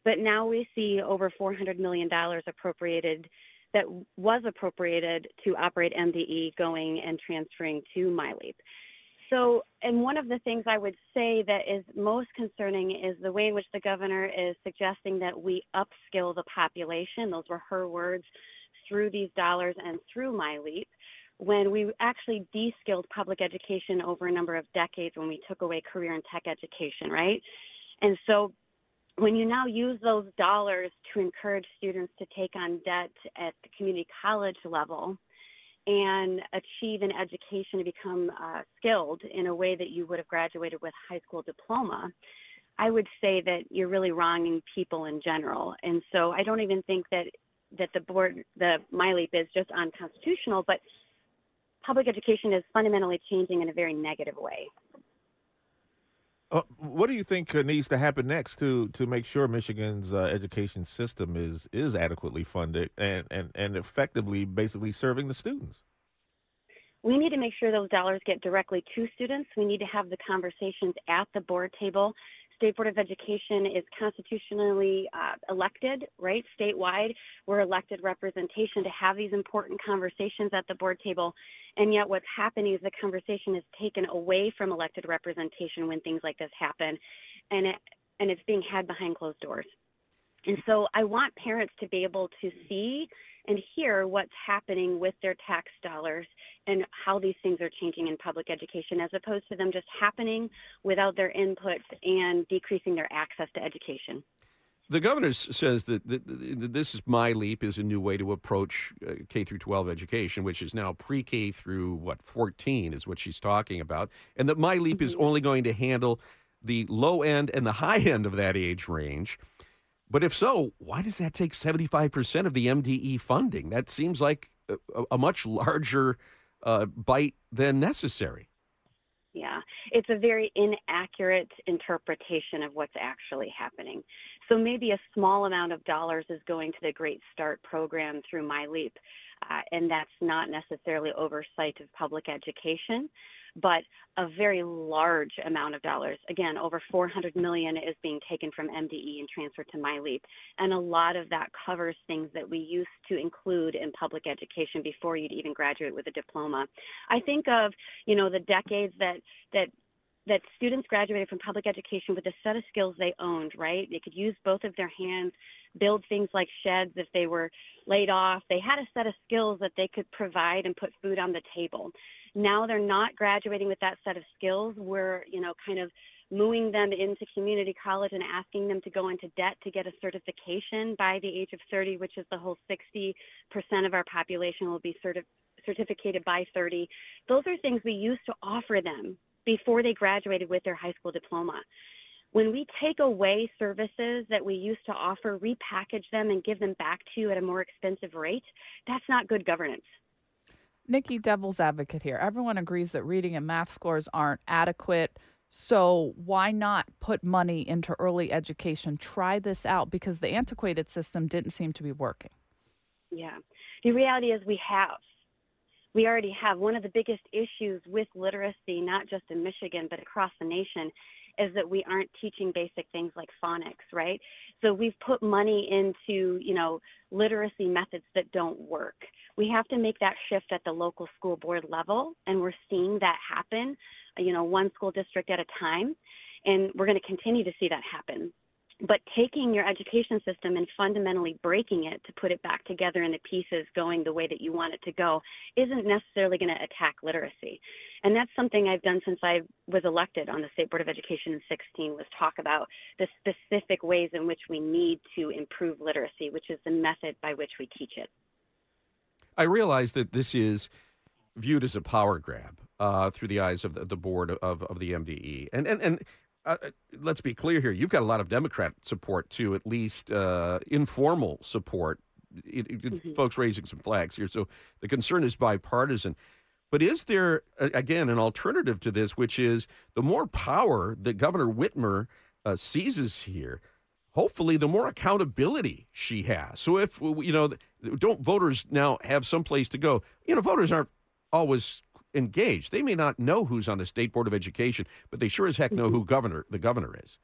But now we see over $400 million appropriated that was appropriated to operate MDE going and transferring to MiLEAP. So, and one of the things I would say that is most concerning is the way in which the governor is suggesting that we upskill the population. Those were her words through these dollars and through MyLeap when we actually de-skilled public education over a number of decades when we took away career and tech education, right? And so when you now use those dollars to encourage students to take on debt at the community college level and achieve an education to become uh, skilled in a way that you would have graduated with high school diploma, I would say that you're really wronging people in general. And so I don't even think that that the board, the MiLEAP is just unconstitutional, but public education is fundamentally changing in a very negative way. Uh, what do you think uh, needs to happen next to to make sure Michigan's uh, education system is is adequately funded and, and, and effectively basically serving the students? We need to make sure those dollars get directly to students. We need to have the conversations at the board table State Board of Education is constitutionally uh, elected, right, statewide. We're elected representation to have these important conversations at the board table. And yet, what's happening is the conversation is taken away from elected representation when things like this happen, and it, and it's being had behind closed doors. And so, I want parents to be able to see and hear what's happening with their tax dollars and how these things are changing in public education as opposed to them just happening without their input and decreasing their access to education. The governor says that, this is MiLEAP is a new way to approach uh, K through 12 education, which is now pre-K through what 14 is what she's talking about, and that MiLEAP mm-hmm. is only going to handle the low end and the high end of that age range. But if so, why does that take 75% of the MDE funding? That seems like a, a much larger uh, bite than necessary. Yeah, it's a very inaccurate interpretation of what's actually happening. So maybe a small amount of dollars is going to the Great Start program through MiLEAP, uh, and that's not necessarily oversight of public education but a very large amount of dollars. Again, over 400 million is being taken from MDE and transferred to MiLEAP, and a lot of that covers things that we used to include in public education before you'd even graduate with a diploma. I think of, you know, the decades that that that students graduated from public education with a set of skills they owned, right? They could use both of their hands, build things like sheds if they were laid off. They had a set of skills that they could provide and put food on the table. Now they're not graduating with that set of skills. We're, you know, kind of mooing them into community college and asking them to go into debt to get a certification by the age of 30, which is the whole 60% of our population will be certi- certificated by 30. Those are things we used to offer them before they graduated with their high school diploma. When we take away services that we used to offer, repackage them, and give them back to you at a more expensive rate, that's not good governance. Nikki, devil's advocate here. Everyone agrees that reading and math scores aren't adequate. So why not put money into early education? Try this out because the antiquated system didn't seem to be working. Yeah. The reality is we have. We already have. One of the biggest issues with literacy, not just in Michigan, but across the nation, is that we aren't teaching basic things like phonics, right? So we've put money into, you know, literacy methods that don't work we have to make that shift at the local school board level, and we're seeing that happen, uh, you know, one school district at a time, and we're going to continue to see that happen. But taking your education system and fundamentally breaking it to put it back together in the pieces going the way that you want it to go isn't necessarily going to attack literacy. And that's something I've done since I was elected on the State Board of Education in 16 was talk about the specific ways in which we need to improve literacy, which is the method by which we teach it. I realize that this is viewed as a power grab uh, through the eyes of the, the board of, of the MDE. And, and, and uh, let's be clear here you've got a lot of Democrat support, too, at least uh, informal support. It, it, mm-hmm. Folks raising some flags here. So the concern is bipartisan. But is there, again, an alternative to this, which is the more power that Governor Whitmer uh, seizes here, hopefully the more accountability she has. So if you know, don't voters now have some place to go? You know, voters aren't always engaged. They may not know who's on the state board of education, but they sure as heck know who mm-hmm. governor the governor is.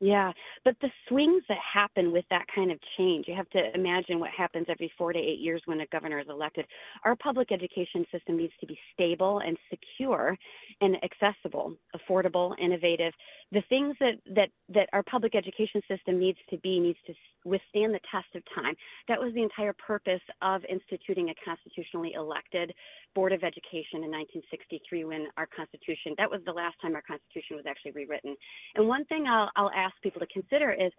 Yeah, but the swings that happen with that kind of change, you have to imagine what happens every four to eight years when a governor is elected. Our public education system needs to be stable and secure and accessible, affordable, innovative. The things that, that, that our public education system needs to be needs to withstand the test of time. That was the entire purpose of instituting a constitutionally elected Board of Education in 1963 when our Constitution, that was the last time our Constitution was actually rewritten. And one thing I'll, I'll ask people to consider is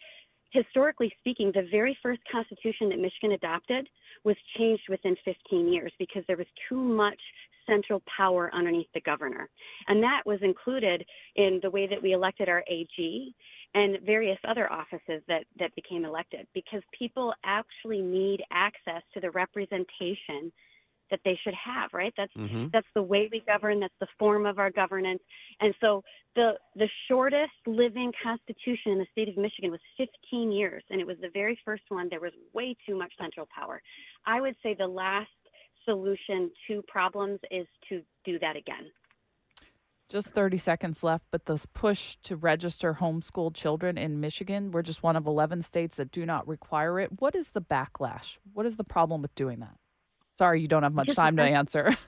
historically speaking, the very first constitution that Michigan adopted was changed within 15 years because there was too much central power underneath the governor. And that was included in the way that we elected our AG and various other offices that, that became elected because people actually need access to the representation that they should have, right? That's mm-hmm. that's the way we govern, that's the form of our governance. And so the the shortest living constitution in the state of Michigan was 15 years and it was the very first one there was way too much central power. I would say the last solution to problems is to do that again. Just 30 seconds left, but this push to register homeschooled children in Michigan, we're just one of 11 states that do not require it. What is the backlash? What is the problem with doing that? Sorry, you don't have much time to answer.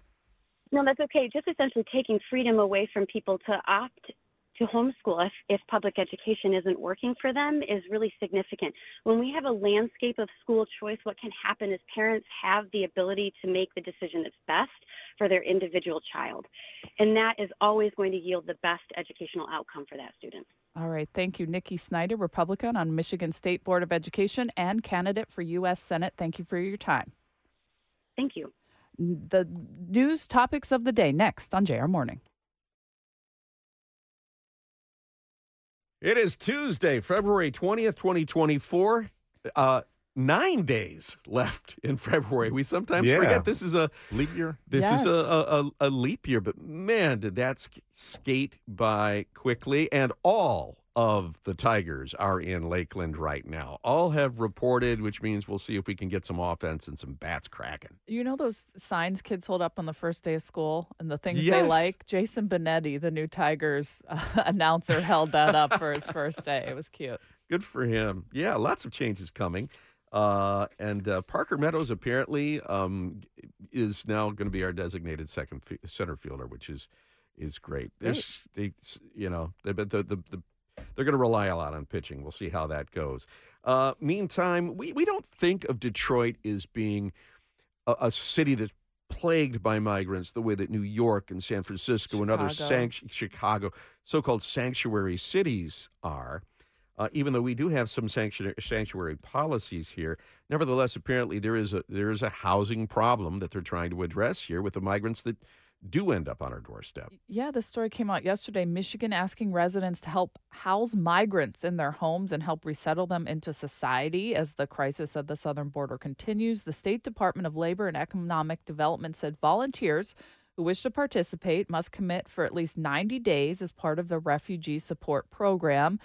No, that's okay. Just essentially taking freedom away from people to opt to homeschool if, if public education isn't working for them is really significant. When we have a landscape of school choice, what can happen is parents have the ability to make the decision that's best for their individual child. And that is always going to yield the best educational outcome for that student. All right. Thank you. Nikki Snyder, Republican on Michigan State Board of Education and candidate for U.S. Senate. Thank you for your time. Thank you. The news topics of the day next on JR Morning. It is Tuesday, February 20th, 2024. Uh, nine days left in February. We sometimes yeah. forget this is a leap year. This yes. is a, a, a, leap year, but man, did that skate by quickly. And all of the Tigers are in Lakeland right now. All have reported, which means we'll see if we can get some offense and some bats cracking. You know those signs kids hold up on the first day of school and the things yes. they like? Jason Benetti, the new Tigers uh, announcer, held that up for his first day. It was cute. Good for him. Yeah, lots of changes coming. Uh, and uh, Parker Meadows apparently um, is now going to be our designated second f- center fielder, which is is great. There's, they, you know, the, the, the, the they're going to rely a lot on pitching. We'll see how that goes. Uh, meantime, we, we don't think of Detroit as being a, a, city that's plagued by migrants the way that New York and San Francisco Chicago. and other sanct- Chicago, so-called sanctuary cities are. Uh, even though we do have some sanctuary, sanctuary policies here, nevertheless, apparently there is a there is a housing problem that they're trying to address here with the migrants that do end up on our doorstep. Yeah, the story came out yesterday. Michigan asking residents to help house migrants in their homes and help resettle them into society as the crisis at the southern border continues. The State Department of Labor and Economic Development said volunteers who wish to participate must commit for at least 90 days as part of the refugee support program.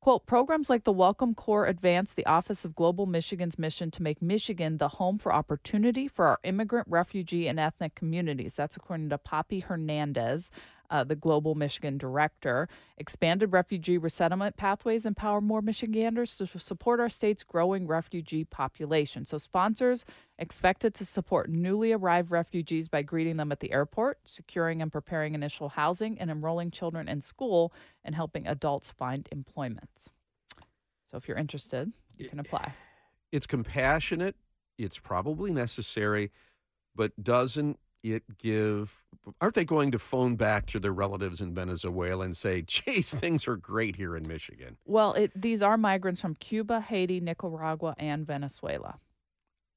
Quote, programs like the Welcome Corps advance the Office of Global Michigan's mission to make Michigan the home for opportunity for our immigrant, refugee, and ethnic communities. That's according to Poppy Hernandez, uh, the Global Michigan Director. Expanded refugee resettlement pathways empower more Michiganders to support our state's growing refugee population. So, sponsors expected to support newly arrived refugees by greeting them at the airport, securing and preparing initial housing, and enrolling children in school and helping adults find employment. So, if you're interested, you can apply. It's compassionate, it's probably necessary, but doesn't it give aren't they going to phone back to their relatives in Venezuela and say, "Geez, things are great here in Michigan"? Well, it, these are migrants from Cuba, Haiti, Nicaragua, and Venezuela.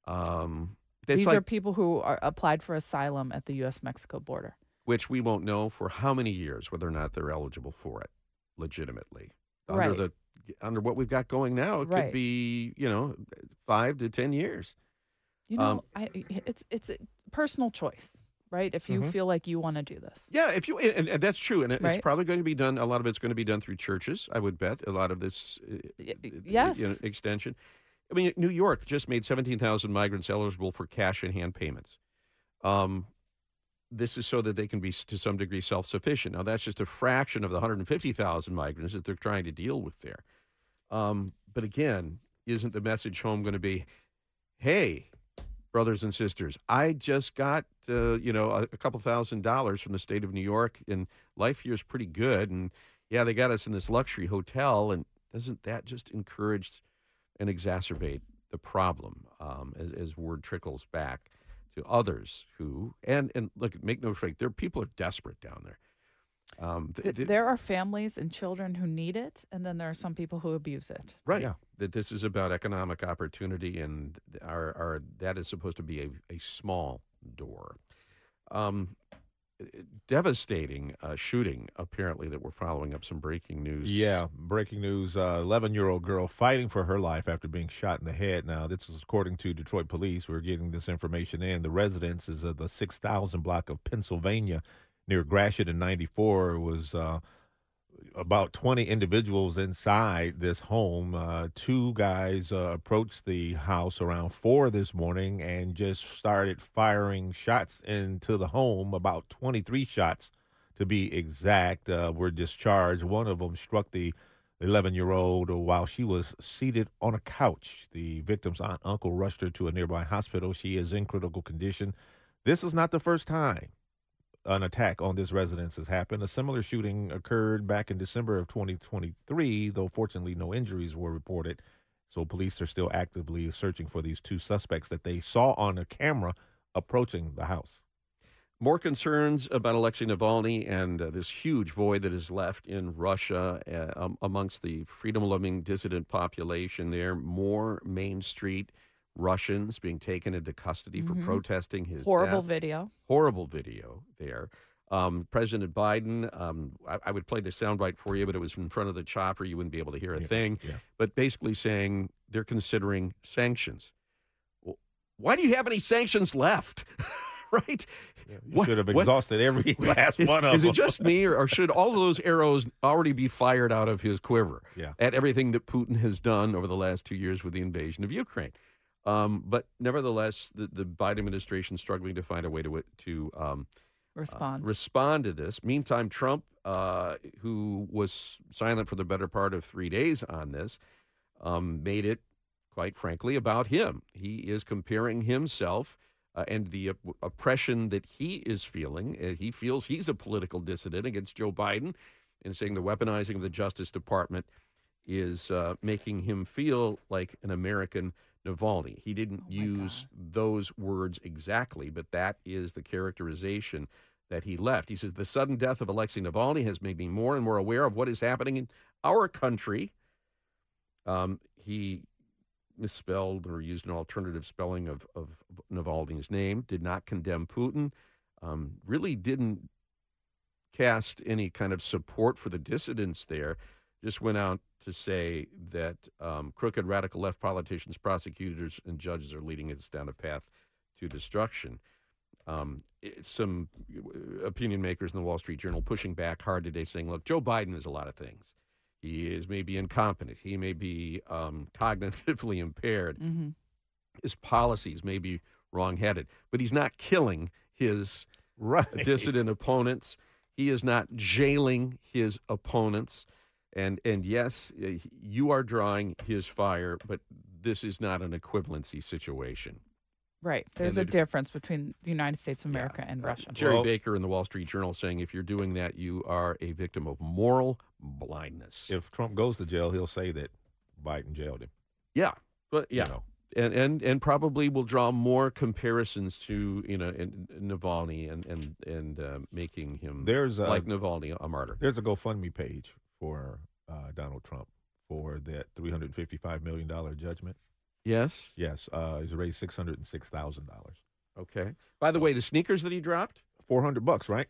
Um, these like, are people who are applied for asylum at the U.S. Mexico border, which we won't know for how many years whether or not they're eligible for it legitimately under right. the under what we've got going now. It right. could be you know five to ten years. You know, um, I, it's it's a personal choice, right? If you mm-hmm. feel like you want to do this, yeah. If you and, and that's true, and right? it's probably going to be done. A lot of it's going to be done through churches. I would bet a lot of this. Uh, yes. You know, extension. I mean, New York just made seventeen thousand migrants eligible for cash in hand payments. Um, this is so that they can be to some degree self sufficient. Now, that's just a fraction of the 150,000 migrants that they're trying to deal with there. Um, but again, isn't the message home going to be, hey, brothers and sisters, I just got uh, you know a, a couple thousand dollars from the state of New York, and life here is pretty good, and yeah, they got us in this luxury hotel, and doesn't that just encourage and exacerbate the problem um, as, as word trickles back to others who and and look, make no mistake, there people are desperate down there. Um, th- Th- th- there are families and children who need it, and then there are some people who abuse it. right Yeah. that this is about economic opportunity and our, our that is supposed to be a, a small door um, devastating uh, shooting apparently that we're following up some breaking news Yeah, breaking news. 11 year old girl fighting for her life after being shot in the head. Now, this is according to Detroit police. We're getting this information in. The residence is of the 6000 block of Pennsylvania near Gratiot in 94. Was uh, about 20 individuals inside this home. Uh, two guys uh, approached the house around four this morning and just started firing shots into the home, about 23 shots to be exact, uh, were discharged. One of them struck the 11 year old while she was seated on a couch. The victim's aunt uncle rushed her to a nearby hospital. She is in critical condition. This is not the first time an attack on this residence has happened. A similar shooting occurred back in December of 2023, though fortunately no injuries were reported. So police are still actively searching for these two suspects that they saw on a camera approaching the house. More concerns about Alexei Navalny and uh, this huge void that is left in Russia uh, um, amongst the freedom loving dissident population there. More Main Street Russians being taken into custody for Mhm. protesting his Horrible death. video. Horrible video there. Um, President Biden, um, I, I would play the soundbite for you, but it was in front of the chopper. You wouldn't be able to hear a Yeah, thing. yeah. But basically saying they're considering sanctions. Well, why do you have any sanctions left? right? You What- should have what- exhausted every last is, one of is them. Is it just me, or, or should all of those arrows already be fired out of his quiver Yeah. at everything that Putin has done over the last two years with the invasion of Ukraine? Um, but nevertheless, the, the Biden administration struggling to find a way to to um, Respond. respond to this. Meantime, Trump, uh, who was silent for the better part of three days on this, um, made it, quite frankly, about him. He is comparing himself uh, and the op- oppression that he is feeling. Uh, he feels he's a political dissident against Joe Biden and saying the weaponizing of the Justice Department is uh, making him feel like an American Navalny. He didn't Oh, use those words exactly, but that is the characterization that he left. He says the sudden death of Alexei Navalny has made me more and more aware of what is happening in our country. Um, he misspelled or used an alternative spelling of, of Navalny's name, did not condemn Putin, um, really didn't cast any kind of support for the dissidents there, just went out to say that um, crooked radical left politicians, prosecutors, and judges are leading us down a path to destruction. Um, it- some uh, opinion makers in the Wall Street Journal pushing back hard today, saying, "Look, Joe Biden is a lot of things. He is maybe incompetent. He may be um, cognitively impaired. hmm His policies may be wrongheaded, but he's not killing his right. dissident opponents. He is not jailing his opponents. And and yes, uh, you are drawing his fire, but this is not an equivalency situation. Right. There's the a def- difference between the United States of Yeah. America and Uh, Russia. Jerry Well- Baker in the Wall Street Journal saying if you're doing that, you are a victim of moral blindness. If Trump goes to jail, he'll say that Biden jailed him. yeah, but you yeah, know. and and and probably will draw more comparisons to you know in, in Navalny and and and uh, making him There's a, like Navalny a martyr. there's a GoFundMe page for uh, Donald Trump for that $355 million judgment. Yes. Yes, uh, he's raised $606,000. Okay. By the way, the sneakers that he dropped, 400 bucks, right?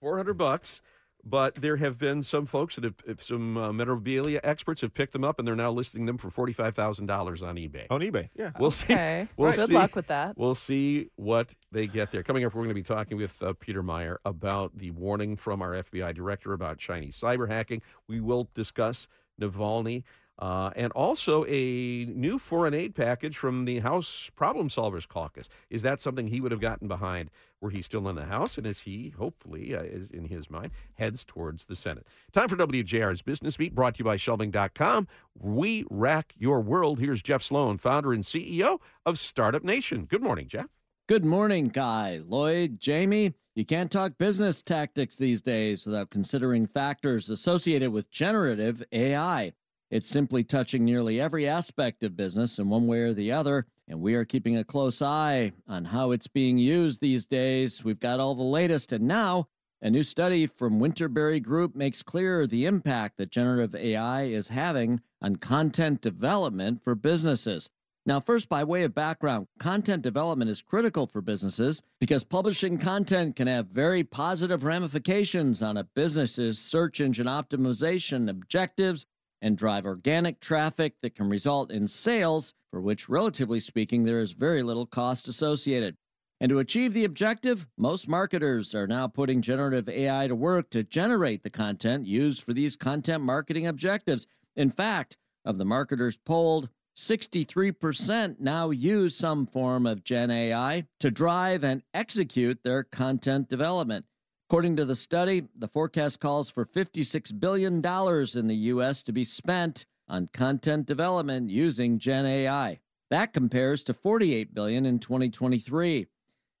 four hundred bucks. But there have been some folks that have, if some uh, memorabilia experts have picked them up, and they're now listing them for forty five thousand dollars on eBay. On eBay. Yeah. We'll see. We'll Good see. luck with that. We'll see what they get there. Coming up, we're going to be talking with uh, Peter Meijer about the warning from our FBI director about Chinese cyber hacking. We will discuss Navalny. Uh, and also a new foreign aid package from the House Problem Solvers Caucus. Is that something he would have gotten behind were he still in the House? And as he, hopefully, uh, is in his mind, heads towards the Senate. Time for WJR's Business Beat, brought to you by Shelving.com. We rack your world. Here's Jeff Sloan, founder and CEO of Startup Nation. Good morning, Jeff. Good morning, Guy, Lloyd, Jamie. You can't talk business tactics these days without considering factors associated with generative AI. It's simply touching nearly every aspect of business in one way or the other, and we are keeping a close eye on how it's being used these days. We've got all the latest, and now a new study from Winterberry Group makes clear the impact that generative AI is having on content development for businesses. Now, first, by way of background, content development is critical for businesses because publishing content can have very positive ramifications on a business's search engine optimization objectives and drive organic traffic that can result in sales, for which, relatively speaking, there is very little cost associated. And to achieve the objective, most marketers are now putting generative AI to work to generate the content used for these content marketing objectives. In fact, of the marketers polled, 63% now use some form of Gen AI to drive and execute their content development. According to the study, the forecast calls for $56 billion in the U.S. to be spent on content development using Gen AI. That compares to 48 billion in 2023.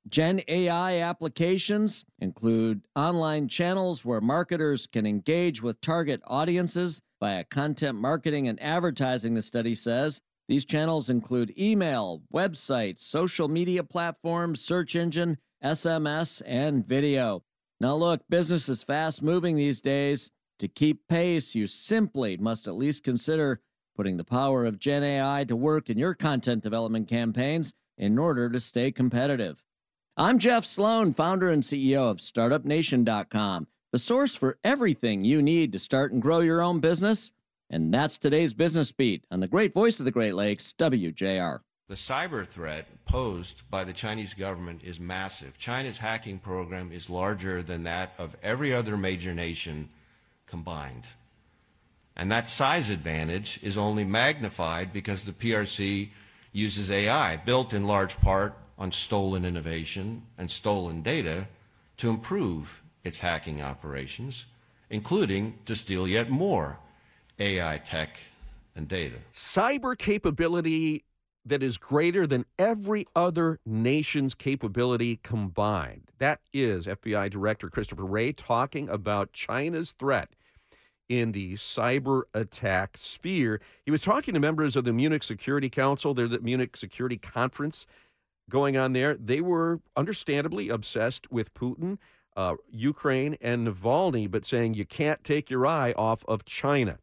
Gen AI applications include online channels where marketers can engage with target audiences via content marketing and advertising, the study says. These channels include email, websites, social media platforms, search engine, SMS, and video. Now, look, business is fast moving these days. To keep pace, you simply must at least consider putting the power of Gen AI to work in your content development campaigns in order to stay competitive. I'm Jeff Sloan, founder and CEO of StartupNation.com, the source for everything you need to start and grow your own business. And that's today's Business Beat on the great voice of the Great Lakes, WJR. The cyber threat posed by the Chinese government is massive. China's hacking program is larger than that of every other major nation combined. And that size advantage is only magnified because the PRC uses AI, built in large part on stolen innovation and stolen data, to improve its hacking operations, including to steal yet more AI tech and data. Cyber capability that is greater than every other nation's capability combined. That is FBI Director Christopher Wray talking about China's threat in the cyber attack sphere. He was talking to members of the Munich Security Council, There's the Munich Security Conference going on there. They were understandably obsessed with Putin, uh, Ukraine, and Navalny, but saying you can't take your eye off of China.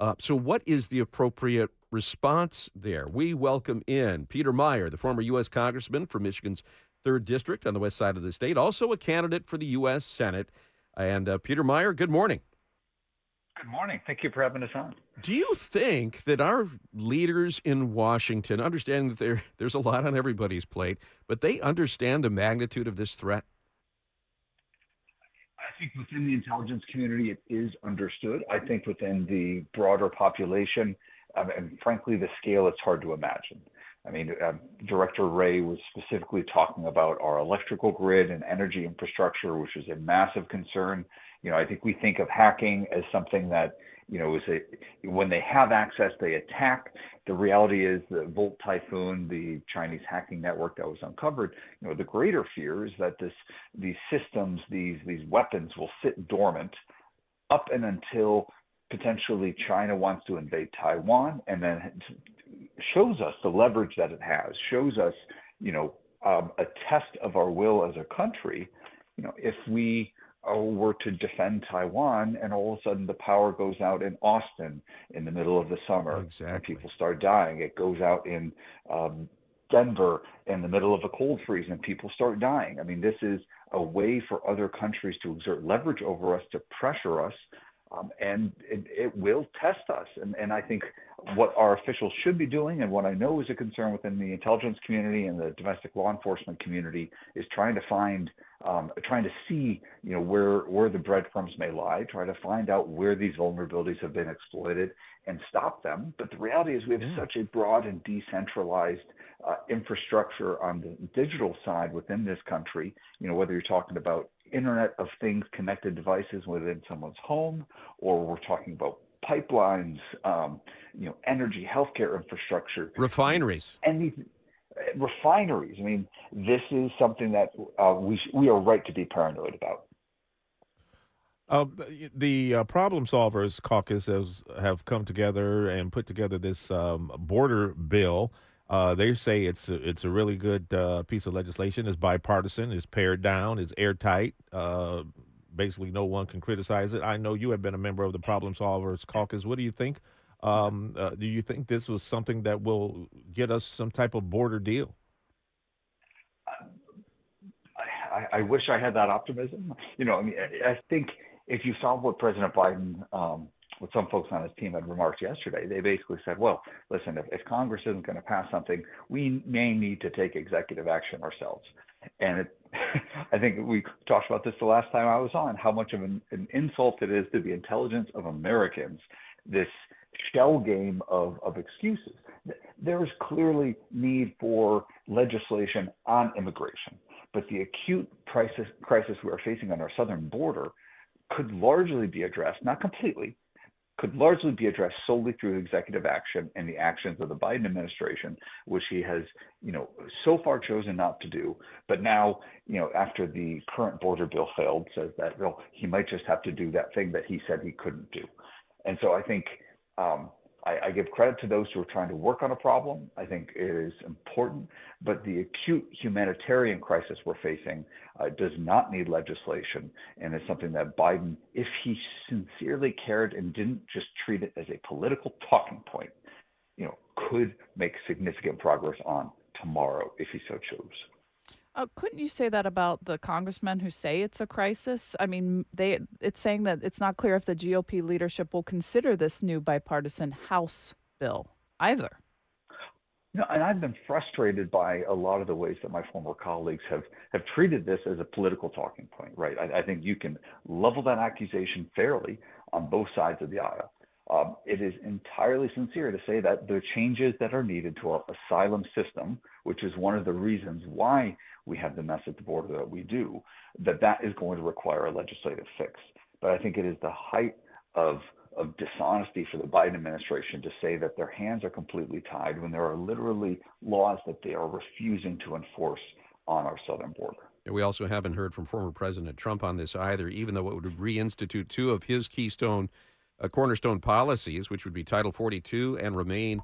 Uh, so, what is the appropriate response there? We welcome in Peter Meijer, the former U.S. Congressman from Michigan's 3rd District on the west side of the state, also a candidate for the U.S. Senate. And uh, Peter Meijer, good morning. Good morning. Thank you for having us on. Do you think that our leaders in Washington, understanding that there, there's a lot on everybody's plate, but they understand the magnitude of this threat? I think within the intelligence community, it is understood. I think within the broader population, um, and frankly, the scale, it's hard to imagine. I mean, uh, Director Wray was specifically talking about our electrical grid and energy infrastructure, which is a massive concern. You know, I think we think of hacking as something that you know, is a, when they have access, they attack. The reality is the Volt Typhoon, the Chinese hacking network that was uncovered, you know, the greater fear is that this, these systems, these, these weapons will sit dormant up and until potentially China wants to invade Taiwan and then shows us the leverage that it has, shows us, you know, um, a test of our will as a country. You know, if we oh, were to defend Taiwan, and all of a sudden the power goes out in Austin in the middle of the summer. Exactly. And people start dying. It goes out in um, Denver in the middle of a cold freeze, and people start dying. I mean, this is a way for other countries to exert leverage over us to pressure us Um, and it, it, will test us. And, and I think what our officials should be doing, and what I know is a concern within the intelligence community and the domestic law enforcement community, is trying to find, um, trying to see, you know, where where the breadcrumbs may lie, try to find out where these vulnerabilities have been exploited, and stop them. But the reality is, we have yeah. such a broad and decentralized uh, infrastructure on the digital side within this country. You know, whether you're talking about Internet of Things connected devices within someone's home, or we're talking about pipelines, um, you know, energy, healthcare infrastructure, refineries, and uh, refineries. I mean, this is something that uh, we we are right to be paranoid about. Uh, the uh, Problem Solvers Caucus has have come together and put together this um, border bill uh, they say it's a, it's a really good uh, piece of legislation. It's bipartisan. It's pared down. It's airtight. Uh, basically, no one can criticize it. I know you have been a member of the Problem Solvers Caucus. What do you think? Um, uh, do you think this was something that will get us some type of border deal? I, I wish I had that optimism. You know, I mean, I, I think if you saw what President Biden um, what some folks on his team had remarked yesterday. They basically said, well, listen, if, if Congress isn't going to pass something, we may need to take executive action ourselves. And it, I think we talked about this the last time I was on, how much of an, an insult it is to the intelligence of Americans, this shell game of, of excuses. There is clearly need for legislation on immigration, but the acute crisis, crisis we are facing on our southern border could largely be addressed, not completely, could largely be addressed solely through executive action and the actions of the Biden administration, which he has, you know, so far chosen not to do. But now, you know, after the current border bill failed, says that well, he might just have to do that thing that he said he couldn't do. And so I think um, I, I, give credit to those who are trying to work on a problem. I think it is important, but the acute humanitarian crisis we're facing uh, does not need legislation, and is something that Biden, if he sincerely cared and didn't just treat it as a political talking point, you know, could make significant progress on tomorrow if he so chose. Uh, couldn't you say that about the congressmen who say it's a crisis? I mean, they it's saying that it's not clear if the GOP leadership will consider this new bipartisan House bill either. No, and I've been frustrated by a lot of the ways that my former colleagues have have treated this as a political talking point. Right? I, I think you can level that accusation fairly on both sides of the aisle. Um, it is entirely sincere to say that the changes that are needed to our asylum system, which is one of the reasons why we have the mess at the border that we do, that that is going to require a legislative fix. But I think it is the height of of dishonesty for the Biden administration to say that their hands are completely tied when there are literally laws that they are refusing to enforce on our southern border. We also haven't heard from former President Trump on this either, even though it would reinstitute two of his keystone uh, cornerstone policies, which would be Title 42 and remain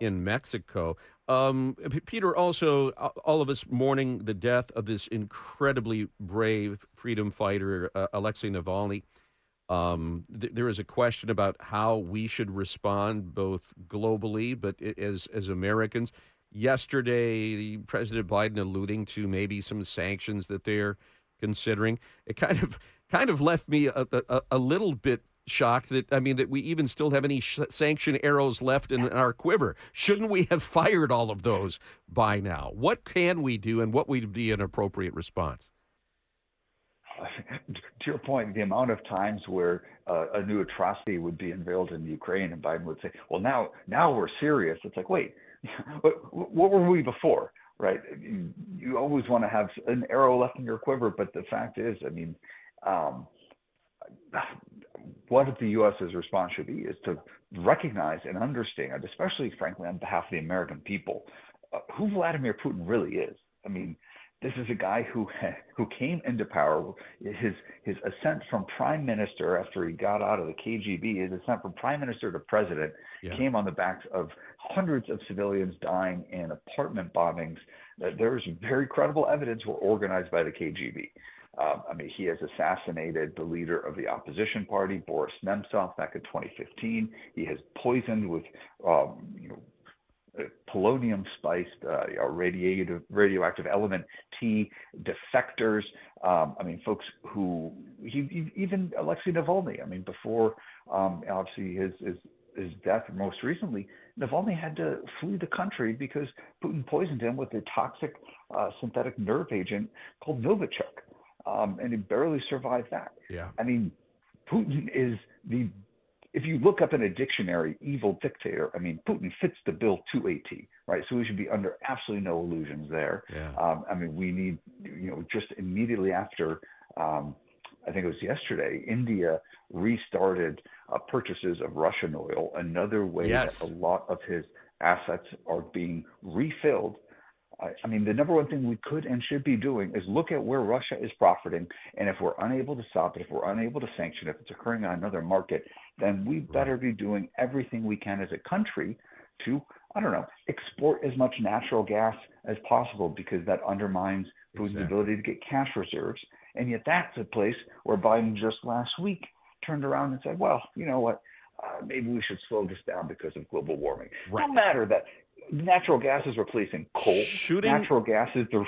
in Mexico. Um, Peter, also, all of us mourning the death of this incredibly brave freedom fighter, uh, Alexei Navalny. Um, th- there is a question about how we should respond, both globally, but as as Americans. Yesterday, President Biden alluding to maybe some sanctions that they're considering. It kind of kind of left me a, a, a little bit shocked that I mean that we even still have any sh- sanction arrows left in our quiver. Shouldn't we have fired all of those by now? What can we do, and what would be an appropriate response? To your point, the amount of times where uh, a new atrocity would be unveiled in Ukraine, and Biden would say, "Well, now, now we're serious." It's like, wait, what, what were we before? Right? You, always want to have an arrow left in your quiver, but the fact is, I mean. Um, what the U.S.'s response should be is to recognize and understand, especially frankly on behalf of the American people, uh, who Vladimir Putin really is. I mean, this is a guy who who came into power. His his ascent from prime minister after he got out of the KGB, his ascent from prime minister to president, yeah. came on the backs of hundreds of civilians dying in apartment bombings. That there's very credible evidence were organized by the KGB. Um, I mean, he has assassinated the leader of the opposition party, Boris Nemtsov, back in 2015. He has poisoned with, um, you know, polonium spiced uh, radiative radioactive element T defectors. Um, I mean, folks who he, even Alexei Navalny. I mean, before um, obviously his, his his death most recently, Navalny had to flee the country because Putin poisoned him with a toxic uh, synthetic nerve agent called Novichok, um, and he barely survived that. Yeah. I mean, Putin is the if you look up in a dictionary, evil dictator, I mean, Putin fits the bill to a T, right? So we should be under absolutely no illusions there. Yeah. Um, I mean, we need, you know, just immediately after, um, I think it was yesterday, India restarted uh, purchases of Russian oil, another way yes. that a lot of his assets are being refilled I mean, the number one thing we could and should be doing is look at where Russia is profiting. And if we're unable to stop it, if we're unable to sanction if it's occurring on another market, then we better be doing everything we can as a country to, I don't know, export as much natural gas as possible because that undermines Putin's exactly. ability to get cash reserves. And yet that's a place where Biden just last week turned around and said, well, you know what? Uh, maybe we should slow this down because of global warming. Right. No matter that natural gas is replacing coal. Shooting natural gas is the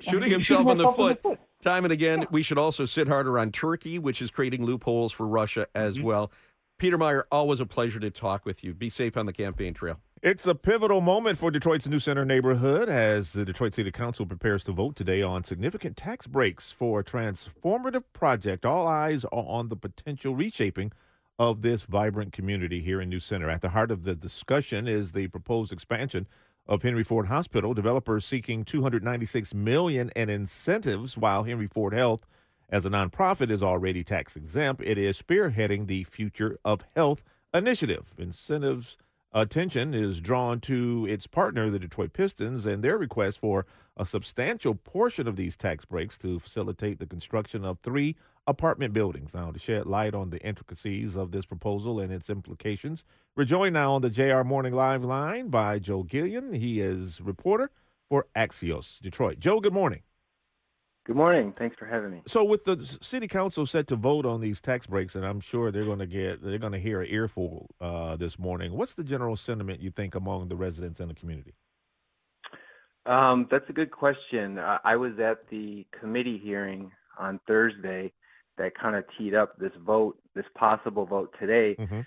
shooting himself in the, foot, the foot. Time and again. Yeah. We should also sit harder on Turkey, which is creating loopholes for Russia as mm-hmm. well. Peter Meijer, always a pleasure to talk with you. Be safe on the campaign trail. It's a pivotal moment for Detroit's New Center neighborhood as the Detroit City Council prepares to vote today on significant tax breaks for a transformative project. All eyes are on the potential reshaping of this vibrant community here in New Center. At the heart of the discussion is the proposed expansion of Henry Ford Hospital. Developers seeking 296 million in incentives, while Henry Ford Health, as a nonprofit, is already tax exempt. It is spearheading the Future of Health initiative. Incentives attention is drawn to its partner, the Detroit Pistons, and their request for a substantial portion of these tax breaks to facilitate the construction of three apartment buildings. Now, to shed light on the intricacies of this proposal and its implications, we're joined now on the JR Morning Live line by Joe Guillen. He is reporter for Axios Detroit. Joe, good morning. Good morning. Thanks for having me. So, with the city council set to vote on these tax breaks, and I'm sure they're going to get they're going to hear an earful uh, this morning. What's the general sentiment you think among the residents and the community? Um, that's a good question. Uh, I was at the committee hearing on Thursday, that kind of teed up this vote, this possible vote today. Mm-hmm.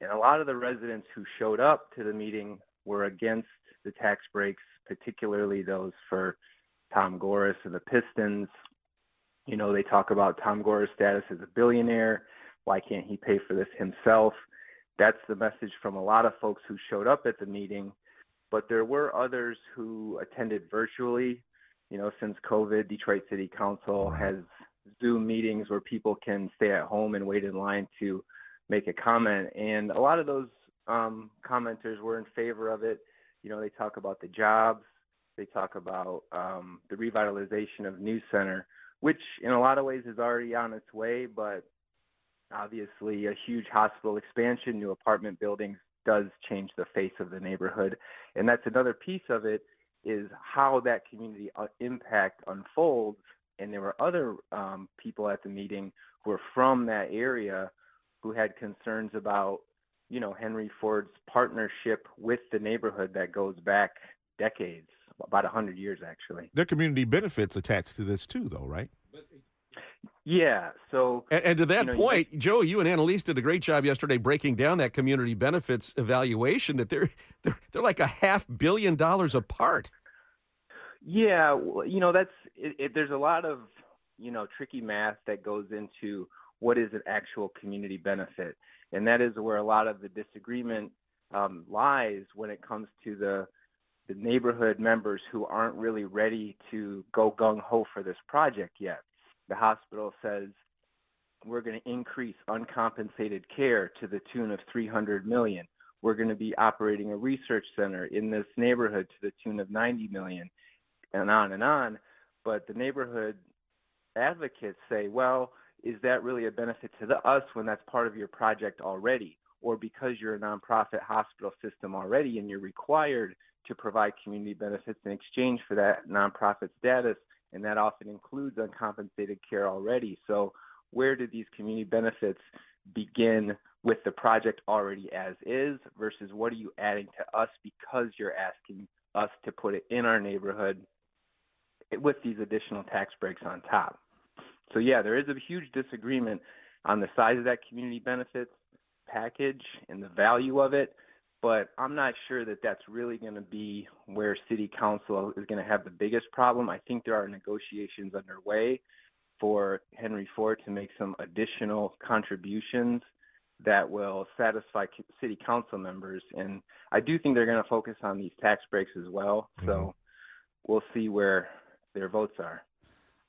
And a lot of the residents who showed up to the meeting were against the tax breaks, particularly those for Tom Gores and the Pistons. You know, they talk about Tom Gores' status as a billionaire. Why can't he pay for this himself? That's the message from a lot of folks who showed up at the meeting. But there were others who attended virtually. You know, since COVID, Detroit City Council has Zoom meetings where people can stay at home and wait in line to make a comment. And a lot of those um, commenters were in favor of it. You know, they talk about the jobs, they talk about um, the revitalization of New Center, which in a lot of ways is already on its way, but obviously a huge hospital expansion, new apartment buildings does change the face of the neighborhood. And that's another piece of it is how that community uh, impact unfolds and there were other um, people at the meeting who were from that area who had concerns about, you know, Henry Ford's partnership with the neighborhood that goes back decades, about a hundred years actually. There community benefits attached to this too, though, right? Yeah. So, and, and to that you know, point, you, Joe, you and Annalise did a great job yesterday breaking down that community benefits evaluation. That they're they're they're like a half billion dollars apart. Yeah, you know that's it, it, there's a lot of you know tricky math that goes into what is an actual community benefit, and that is where a lot of the disagreement um, lies when it comes to the the neighborhood members who aren't really ready to go gung ho for this project yet. The hospital says we're going to increase uncompensated care to the tune of 300 million. We're going to be operating a research center in this neighborhood to the tune of 90 million and on and on. But the neighborhood advocates say, well, is that really a benefit to the, us when that's part of your project already? Or because you're a nonprofit hospital system already and you're required to provide community benefits in exchange for that nonprofit status, and that often includes uncompensated care already. So, where do these community benefits begin with the project already as is versus what are you adding to us because you're asking us to put it in our neighborhood with these additional tax breaks on top. So yeah, there is a huge disagreement on the size of that community benefits package and the value of it, but I'm not sure that that's really going to be where city council is going to have the biggest problem. I think there are negotiations underway for Henry Ford to make some additional contributions that will satisfy city council members. And I do think they're going to focus on these tax breaks as well. Mm-hmm. So we'll see where their votes are.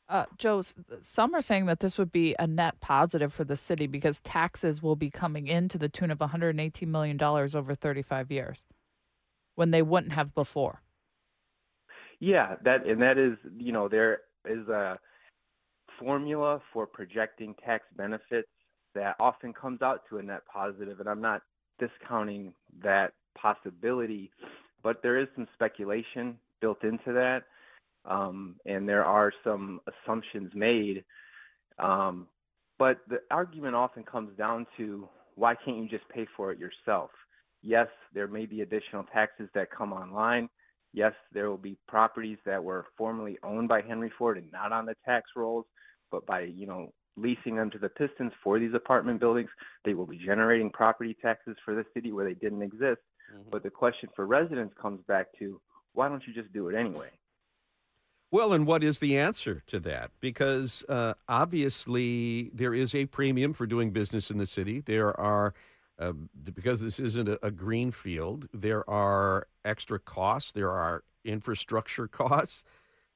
Uh, Joe, some are saying that this would be a net positive for the city because taxes will be coming in to the tune of $118 million over 35 years when they wouldn't have before. Yeah, that and that is, you know, there is a formula for projecting tax benefits that often comes out to a net positive, and I'm not discounting that possibility, but there is some speculation built into that, um, and there are some assumptions made. Um, but the argument often comes down to why can't you just pay for it yourself? Yes, there may be additional taxes that come online. Yes, there will be properties that were formerly owned by Henry Ford and not on the tax rolls, but by you know leasing them to the Pistons for these apartment buildings. They will be generating property taxes for the city where they didn't exist. Mm-hmm. But the question for residents comes back to why don't you just do it anyway? Well, and what is the answer to that? Because uh, obviously there is a premium for doing business in the city. There are, uh, because this isn't a, a green field, there are extra costs, there are infrastructure costs.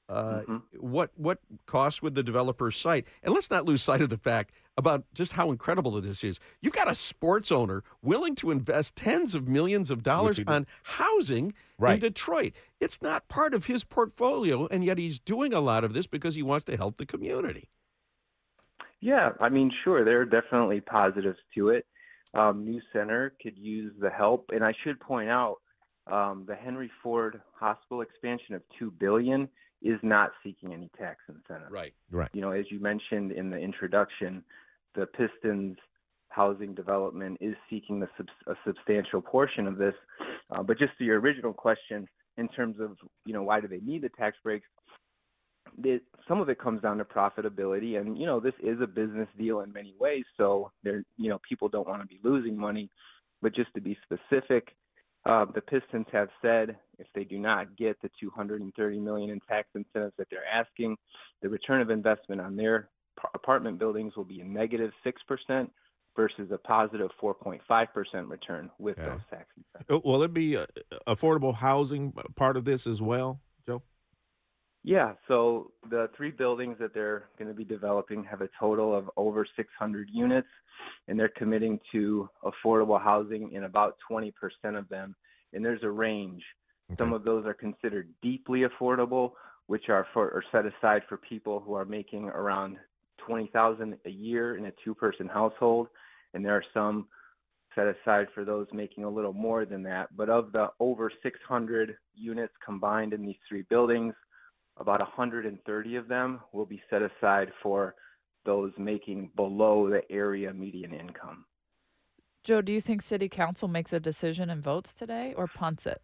Uh, mm-hmm. What what cost would the developer cite? And let's not lose sight of the fact about just how incredible this is. You've got a sports owner willing to invest tens of millions of dollars on housing right. in Detroit. It's not part of his portfolio, and yet he's doing a lot of this because he wants to help the community. Yeah, I mean, sure, there are definitely positives to it. Um, New Center could use the help, and I should point out um, the Henry Ford Hospital expansion of two billion is not seeking any tax incentive. Right. Right. You know, as you mentioned in the introduction, the Pistons housing development is seeking a, a substantial portion of this. Uh, but just to your original question, in terms of you know why do they need the tax breaks? It, some of it comes down to profitability, and you know this is a business deal in many ways. So there, you know, people don't want to be losing money. But just to be specific, uh, the Pistons have said if they do not get the 230 million in tax incentives that they're asking, the return of investment on their apartment buildings will be a negative negative six percent versus a positive positive 4.5 percent return with yeah. those tax incentives. Uh, will it be uh, affordable housing part of this as well, Joe? Yeah, so the three buildings that they're going to be developing have a total of over 600 units, and they're committing to affordable housing in about 20% of them. And there's a range. Okay. Some of those are considered deeply affordable, which are for or set aside for people who are making around 20,000 a year in a two-person household, and there are some set aside for those making a little more than that. But of the over 600 units combined in these three buildings, about 130 of them will be set aside for those making below the area median income. Joe, do you think City Council makes a decision and votes today, or punts it?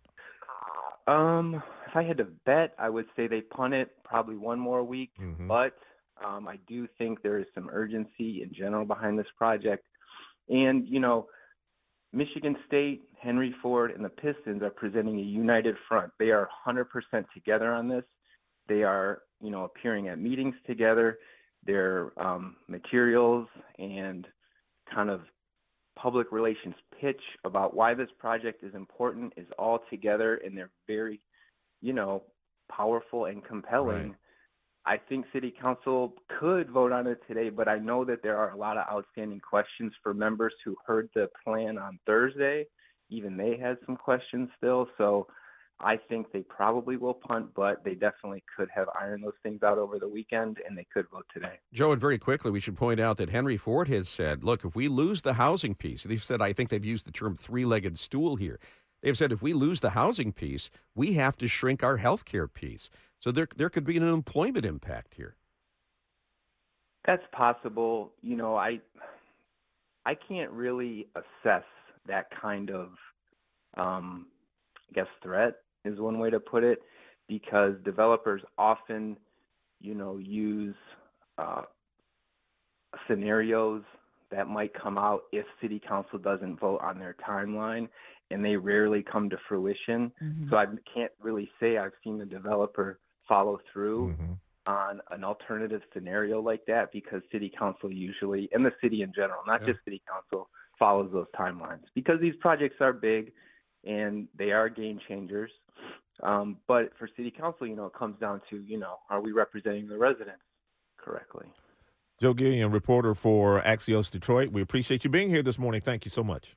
Um, if I had to bet, I would say they punt it probably one more week. Mm-hmm. But um, I do think there is some urgency in general behind this project, and you know, Michigan State, Henry Ford, and the Pistons are presenting a united front. They are 100% together on this. They are, you know, appearing at meetings together. Their um, materials and kind of public relations pitch about why this project is important is all together, and they're very, you know, powerful and compelling. Right. I think City Council could vote on it today, but I know that there are a lot of outstanding questions for members who heard the plan on Thursday. Even they had some questions still. So I think they probably will punt, but they definitely could have ironed those things out over the weekend, and they could vote today. Joe, and very quickly, we should point out that Henry Ford has said, look, if we lose the housing piece, they've said, I think they've used the term three legged stool here. They've said if we lose the housing piece, we have to shrink our health care piece. So there, there could be an employment impact here. That's possible. You know, I I can't really assess that kind of, um, I guess, threat is one way to put it, because developers often, you know, use uh, scenarios that might come out if city council doesn't vote on their timeline and they rarely come to fruition. Mm-hmm. So I can't really say I've seen the developer follow through mm-hmm. on an alternative scenario like that because city council usually and the city in general, not yeah. just city council, follows those timelines because these projects are big and they are game changers. Um, but for city council, you know, it comes down to, you know, are we representing the residents correctly? Joe Guillen, reporter for Axios Detroit. We appreciate you being here this morning. Thank you so much.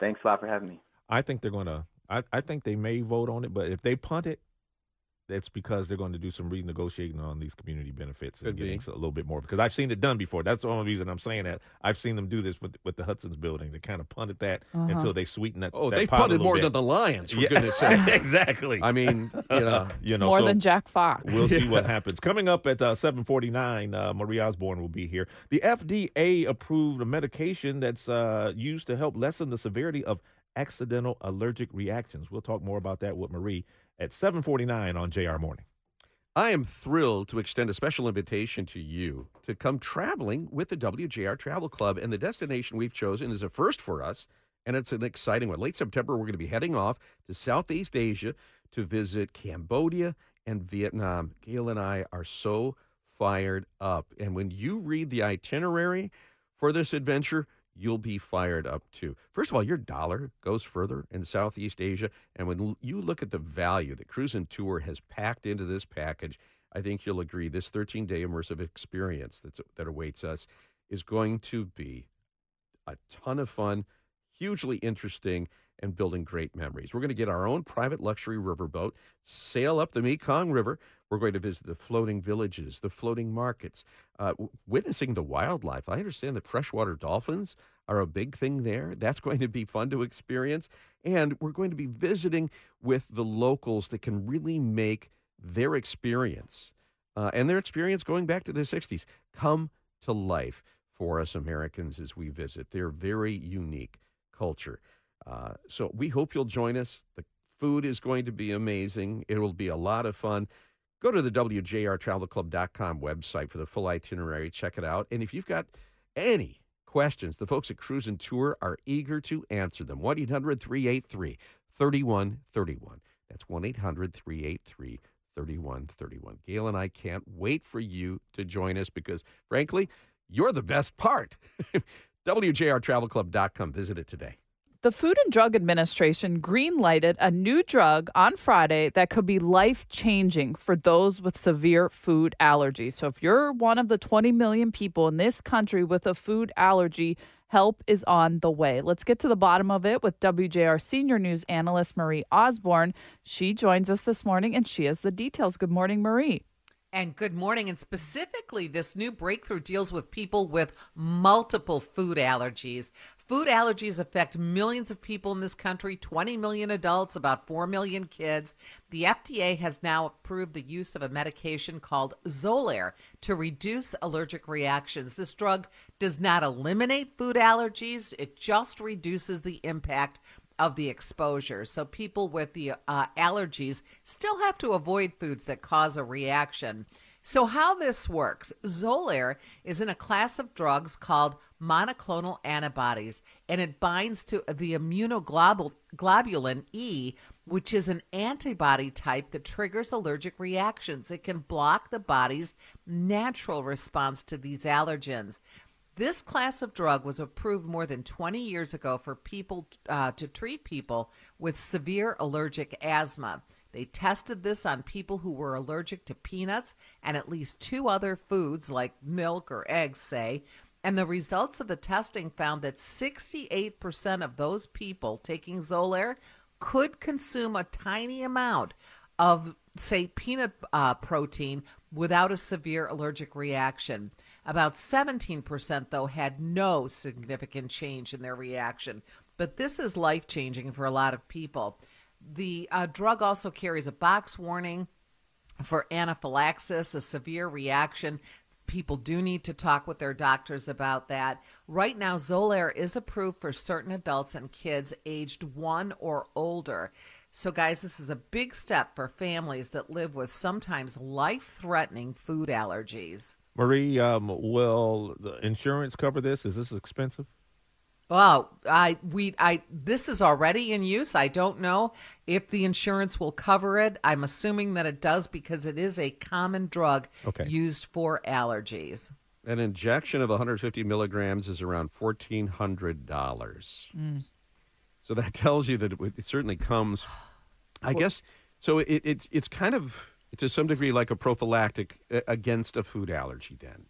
Thanks a lot for having me. I think they're going to. I, I think they may vote on it, but if they punt it, that's because they're going to do some renegotiating on these community benefits Could and getting be. a little bit more. Because I've seen it done before. That's the only reason I'm saying that. I've seen them do this with with the Hudson's building. They kind of punted that uh-huh. until they sweeten that. Oh, that they punted more bit. than the Lions. For yeah. goodness sake, exactly. I mean, you know, you know, more so than Jack Fox. We'll see what happens. Coming up at uh, 7:49, uh, Marie Osborne will be here. The FDA approved a medication that's uh, used to help lessen the severity of accidental allergic reactions. We'll talk more about that with Marie at 7:49 on JR Morning. I am thrilled to extend a special invitation to you to come traveling with the WJR Travel Club. And the destination we've chosen is a first for us, and it's an exciting one. Late September, we're going to be heading off to Southeast Asia to visit Cambodia and Vietnam. Gail and I are so fired up. And when you read the itinerary for this adventure, you'll be fired up too. First of all, your dollar goes further in Southeast Asia. And when you look at the value that Cruise and Tour has packed into this package, I think you'll agree this 13 day immersive experience that's, that awaits us is going to be a ton of fun, hugely interesting, and building great memories. We're going to get our own private luxury riverboat, sail up the Mekong River. We're going to visit the floating villages, the floating markets, uh, witnessing the wildlife. I understand that freshwater dolphins are a big thing there. That's going to be fun to experience. And we're going to be visiting with the locals that can really make their experience uh, and their experience going back to the 60s come to life for us Americans as we visit their very unique culture. Uh, so we hope you'll join us. The food is going to be amazing. It will be a lot of fun. Go to the WJRTravelClub.com website for the full itinerary. Check it out. And if you've got any questions, the folks at Cruise and Tour are eager to answer them. 1 800 383 3131. That's 1 800 383 3131. Gail and I can't wait for you to join us because, frankly, you're the best part. WJRTravelClub.com. Visit it today. The Food and Drug Administration greenlighted a new drug on Friday that could be life changing for those with severe food allergies. So, if you're one of the 20 million people in this country with a food allergy, help is on the way. Let's get to the bottom of it with WJR senior news analyst Marie Osborne. She joins us this morning and she has the details. Good morning, Marie. And good morning. And specifically, this new breakthrough deals with people with multiple food allergies. Food allergies affect millions of people in this country 20 million adults, about 4 million kids. The FDA has now approved the use of a medication called Xolair to reduce allergic reactions. This drug does not eliminate food allergies, it just reduces the impact of the exposure. So people with the uh, allergies still have to avoid foods that cause a reaction. So, how this works Xolair is in a class of drugs called monoclonal antibodies, and it binds to the immunoglobulin E, which is an antibody type that triggers allergic reactions. It can block the body's natural response to these allergens. This class of drug was approved more than 20 years ago for people uh, to treat people with severe allergic asthma. They tested this on people who were allergic to peanuts and at least two other foods like milk or eggs, say. And the results of the testing found that 68% of those people taking Xolair could consume a tiny amount of, say, peanut uh, protein without a severe allergic reaction. About 17%, though, had no significant change in their reaction. But this is life changing for a lot of people. The uh, drug also carries a box warning for anaphylaxis, a severe reaction people do need to talk with their doctors about that. Right now, Xolair is approved for certain adults and kids aged one or older. So, guys, this is a big step for families that live with sometimes life threatening food allergies. Marie, um, will the insurance cover this? Is this expensive? Well, I we I this is already in use. I don't know if the insurance will cover it. I'm assuming that it does because it is a common drug Okay. used for allergies. An injection of 150 milligrams is around fourteen hundred dollars. So that tells you that it, it certainly comes. I guess so. It, it's it's kind of to some degree like a prophylactic against a food allergy. Then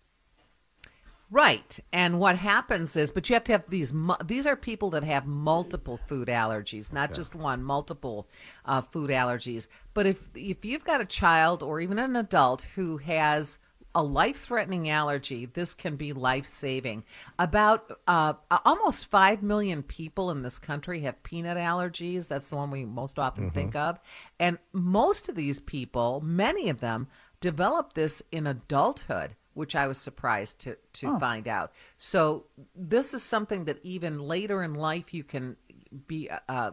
Right. And what happens is, but you have to have these. These are people that have multiple food allergies, not just one, multiple uh, food allergies. But if if you've got a child or even an adult who has a life-threatening allergy, this can be life-saving. About uh, almost five million people in this country have peanut allergies. That's the one we most often think of, and most of these people, many of them, develop this in adulthood which I was surprised to to find out. So this is something that even later in life you can be uh,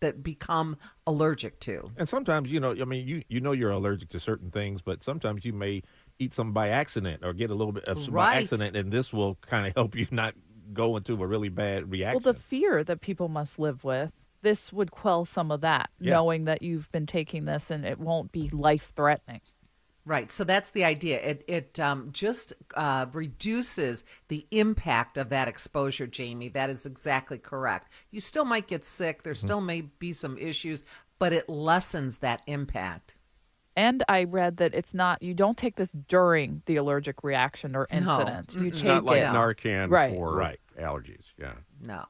that become allergic to. And sometimes, you know, I mean, you you know you're allergic to certain things, but sometimes you may eat some by accident or get a little bit of some by accident, and this will kind of help you not go into a really bad reaction. Well, the fear that people must live with, this would quell some of that, Yeah. knowing that you've been taking this and it won't be life threatening. Right. So that's the idea. It it um, just uh, reduces the impact of that exposure, Jamie. That is exactly correct. You still might get sick. There still may be some issues, but it lessens that impact. And I read that it's not, you don't take this during the allergic reaction or No. incident. You it's take not like it. Narcan Right. for Right. allergies. Yeah. No.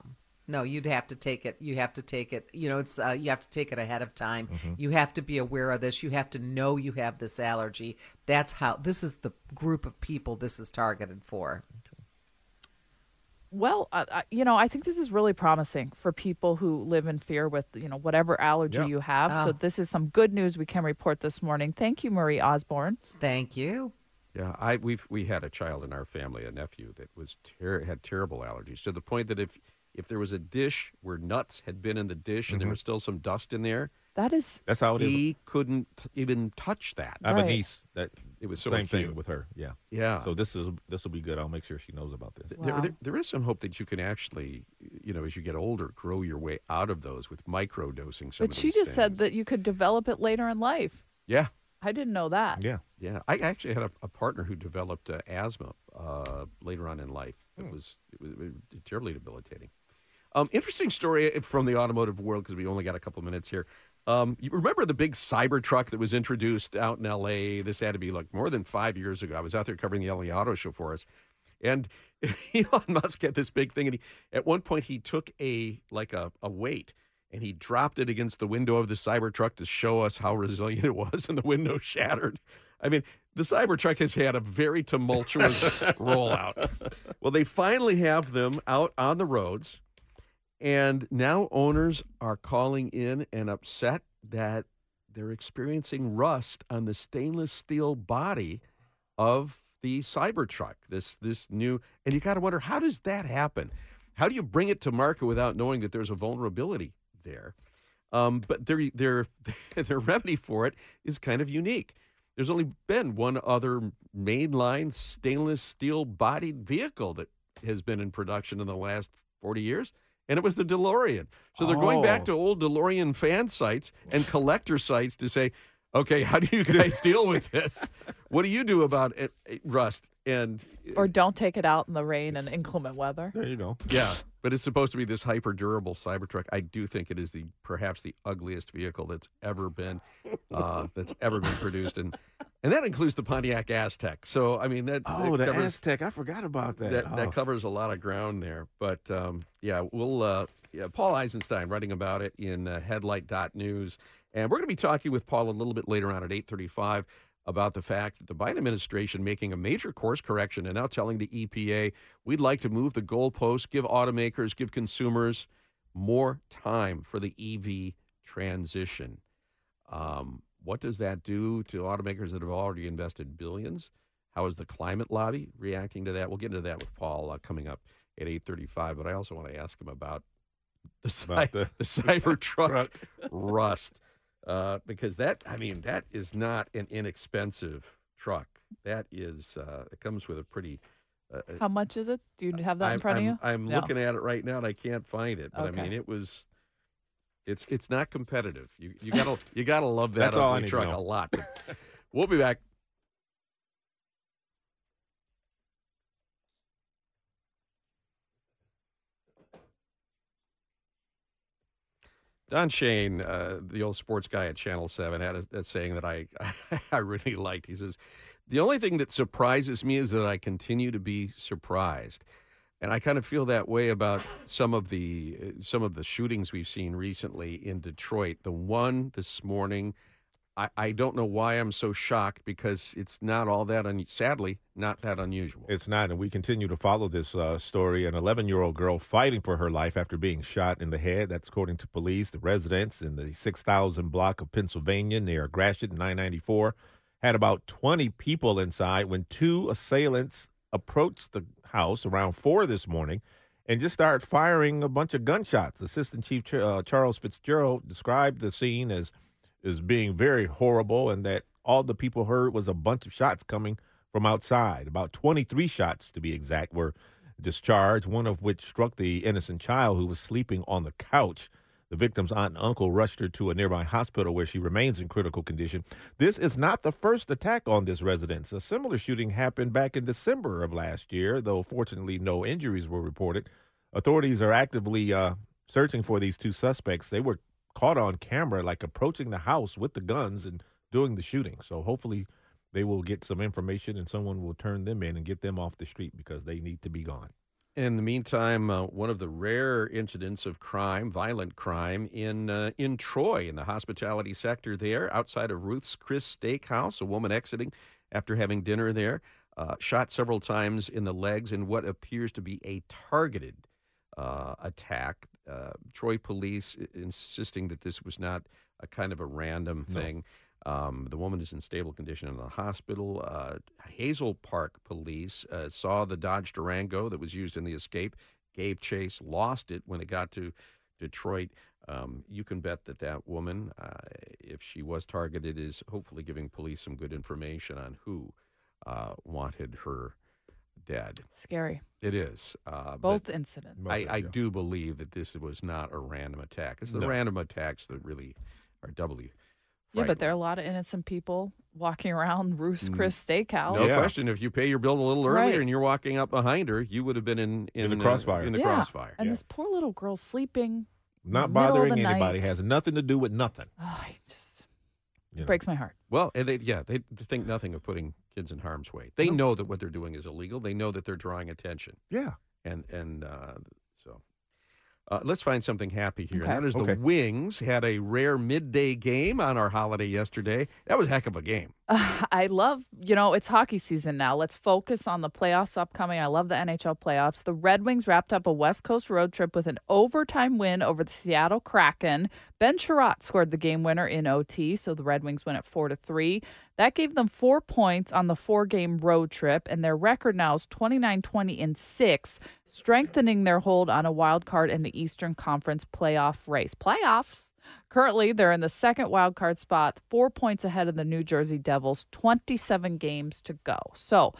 No, you'd have to take it. You have to take it. You know, it's uh, you have to take it ahead of time. Mm-hmm. You have to be aware of this. You have to know you have this allergy. That's how this is the group of people this is targeted for. Well, uh, you know, I think this is really promising for people who live in fear with, you know, whatever allergy Yeah. you have. So Oh. this is some good news we can report this morning. Thank you, Marie Osborne. Thank you. Yeah, I we've we had a child in our family, a nephew that was ter- had terrible allergies to the point that if if there was a dish where nuts had been in the dish and there was still some dust in there, That is That's how it is. he couldn't even touch that. I have a niece that It was so same thing with her. Yeah. Yeah. So this is this will be good. I'll make sure she knows about this. There, Wow. there, there is some hope that you can actually, you know, as you get older, grow your way out of those with micro dosing. But of she these just said that you could develop it later in life. Yeah, I didn't know that. Yeah. yeah. I actually had a, a partner who developed uh, asthma uh, later on in life. It was it was, it was terribly debilitating. Um, interesting story from the automotive world because we only got a couple minutes here. Um, you remember the big cyber truck that was introduced out in L.A. This had to be like more than five years ago. I was out there covering the LA Auto Show for us, and Elon Musk had this big thing, and he at one point he took a like a, a weight and he dropped it against the window of the Cybertruck to show us how resilient it was, and the window shattered. I mean, the Cybertruck has had a very tumultuous rollout. Well, they finally have them out on the roads, and now owners are calling in and upset that they're experiencing rust on the stainless steel body of the Cybertruck. This this new, and you got to wonder how does that happen? How do you bring it to market without knowing that there's a vulnerability there? Um, but their their their remedy for it is kind of unique. There's only been one other mainline stainless steel bodied vehicle that has been in production in the last 40 years, and it was the DeLorean. So they're going back Oh. to old DeLorean fan sites and collector sites to say, okay, how do you guys deal with this? What do you do about it, it- rust? And Or don't take it out in the rain and inclement weather. There you go. yeah, but it's supposed to be this hyper durable Cybertruck. I do think it is the perhaps the ugliest vehicle that's ever been uh, that's ever been produced, and and that includes the Pontiac Aztek. So I mean that Oh, that the covers, Aztek. I forgot about that. that, Oh. that covers a lot of ground there. But um, yeah, we'll uh, yeah, Paul Eisenstein writing about it in uh, Headlight.news, and we're going to be talking with Paul a little bit later on at eight thirty-five about the fact that the Biden administration making a major course correction and now telling the EPA we'd like to move the goalposts, give automakers, give consumers more time for the EV transition. Um, what does that do to automakers that have already invested billions? How is the climate lobby reacting to that? We'll get into that with Paul uh, coming up at 8:35. But I also want to ask him about the About the, the- the Cybertruck Truck. rust, uh, because that I mean that is not an inexpensive truck. That is uh, it comes with a pretty. Uh, How much is it? Do you have that in I'm, front I'm, of you? I'm No. looking at it right now and I can't find it. But I mean, it was. It's it's not competitive. You you gotta you gotta love that ugly truck a lot. We'll be back. Don Shane, uh, the old sports guy at Channel Seven, had a, a saying that I I really liked. He says, "The only thing that surprises me is that I continue to be surprised." And I kind of feel that way about some of the uh, some of the shootings we've seen recently in Detroit. The one this morning, I, I don't know why I'm so shocked because it's not all that un- sadly not that unusual. It's not, and we continue to follow this uh, story. An 11 year old girl fighting for her life after being shot in the head. That's according to police. The residents in the 6000 block of Pennsylvania near Gratiot 994 had about 20 people inside when two assailants approached the house around four this morning and just started firing a bunch of gunshots. Assistant Chief Ch- uh, Charles Fitzgerald described the scene as as being very horrible, and that all the people heard was a bunch of shots coming from outside. About 23 shots, to be exact, were discharged, one of which struck the innocent child who was sleeping on the couch. The victim's aunt and uncle rushed her to a nearby hospital where she remains in critical condition. This is not the first attack on this residence. A similar shooting happened back in December of last year, though fortunately no injuries were reported. Authorities are actively uh, searching for these two suspects. They were caught on camera, like approaching the house with the guns and doing the shooting. So hopefully they will get some information and someone will turn them in and get them off the street because they need to be gone. In the meantime, uh, one of the rare incidents of crime, violent crime, in uh, in Troy, in the hospitality sector there, outside of Ruth's Chris Steakhouse, a woman exiting after having dinner there, uh, shot several times in the legs in what appears to be a targeted uh, attack. Uh, Troy police insisting that this was not a kind of a random No. Thing. Um, the woman is in stable condition in the hospital. Uh, Hazel Park police uh, saw the Dodge Durango that was used in the escape, gave chase, lost it when it got to Detroit. Um, you can bet that that woman, uh, if she was targeted, is hopefully giving police some good information on who uh, wanted her dead. Scary. It is. Uh, Both incidents. I, I do believe that this was not a random attack. It's the No. random attacks that really are doubly Yeah, but there are a lot of innocent people walking around Ruth's Mm. Chris Steakhouse. No question. If you pay your bill a little earlier Right. and you're walking up behind her, you would have been in in, In the uh, crossfire. in the yeah. crossfire. And this poor little girl sleeping. in the Not middle of bothering the anybody night. has nothing to do with nothing. Oh, it just You know. breaks my heart. Well, and they yeah they think nothing of putting kids in harm's way. They No. know that what they're doing is illegal. They know that they're drawing attention. Yeah. and and uh, so uh, let's find something happy here. Okay. And that is Okay. the Wings had a rare midday game on our holiday yesterday. That was a heck of a game. I love, you know, it's hockey season now. Let's focus on the playoffs upcoming. I love the NHL playoffs. The Red Wings wrapped up a West Coast road trip with an overtime win over the Seattle Kraken. Ben Chiarot scored the game winner in OT, so the Red Wings win at 4 to 3. That gave them 4 points on the four-game road trip and their record now is 29-20 and 6, strengthening their hold on a wild card in the Eastern Conference playoff race. Playoffs Currently, they're in the second wild card spot, four points ahead of the New Jersey Devils, 27 games to go. So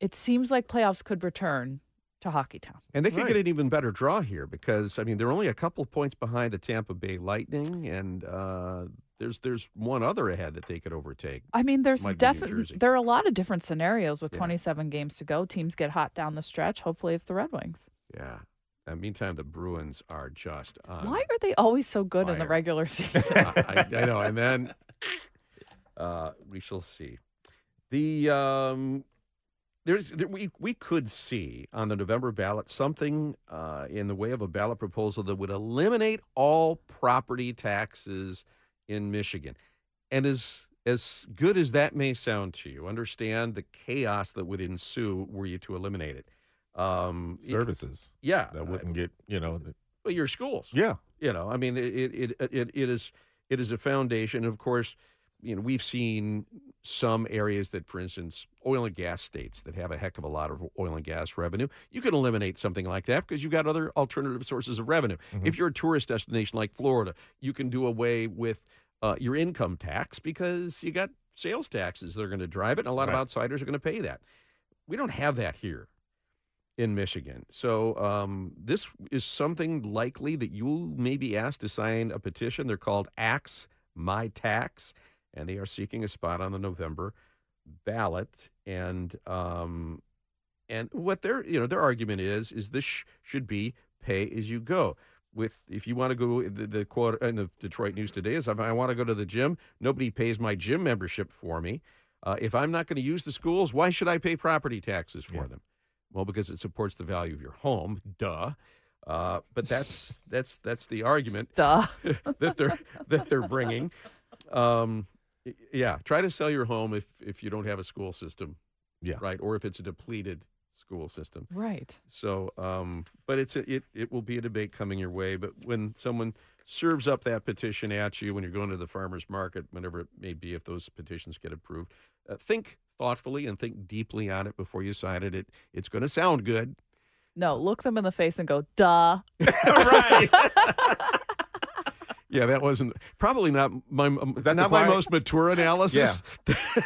it seems like playoffs could return to Hockeytown. And they could Right. get an even better draw here because I mean they're only a couple points behind the Tampa Bay Lightning, and uh, there's there's one other ahead that they could overtake. I mean, there's Might be New definitely there are a lot of different scenarios with Yeah. 27 games to go. Teams get hot down the stretch. Hopefully, it's the Red Wings. Yeah. And meantime, the Bruins are just on. Why are they always so good in the regular season? I, I know. And then uh, we shall see. The um, there's there, we we could see on the November ballot something uh, in the way of a ballot proposal that would eliminate all property taxes in Michigan, and as as good as that may sound to you, understand the chaos that would ensue were you to eliminate it. Um, it- Services yeah, that wouldn't get, you know, the- well, your schools. yeah. You know, I mean, it it it it, it is it is a foundation. Of course, you know, we've seen some areas that, for instance, oil and gas states that have a heck of a lot of oil and gas revenue. You can eliminate something like that because you've got other alternative sources of revenue. Mm-hmm. If you're a tourist destination like Florida, you can do away with uh, your income tax because you got sales taxes that are going to drive it, and a lot Right. of outsiders are going to pay that. We don't have that here in Michigan. So um, this is something likely that you may be asked to sign a petition. They're called Axe My Tax, and they are seeking a spot on the November ballot. And um, and what their you know their argument is is this sh- should be pay as you go. With if you want to go the, the quote in the Detroit News today is if I want to go to the gym, nobody pays my gym membership for me. Uh, if I'm not going to use the schools, why should I pay property taxes for them? Well, because it supports the value of your home. Duh. Uh, but that's that's that's the argument Duh. that they're that they're bringing. Um, yeah, try to sell your home if if you don't have a school system. Yeah. Right, or if it's a depleted school system. Right. So, um, but it's a, it it will be a debate coming your way. But when someone serves up that petition at you when you're going to the farmers market, whenever it may be, if those petitions get approved, uh, think thoughtfully and think deeply on it before you sign it. It it's going to sound good. No, look them in the face and go, duh. right. Yeah, that wasn't probably not my um, that the not my most mature analysis.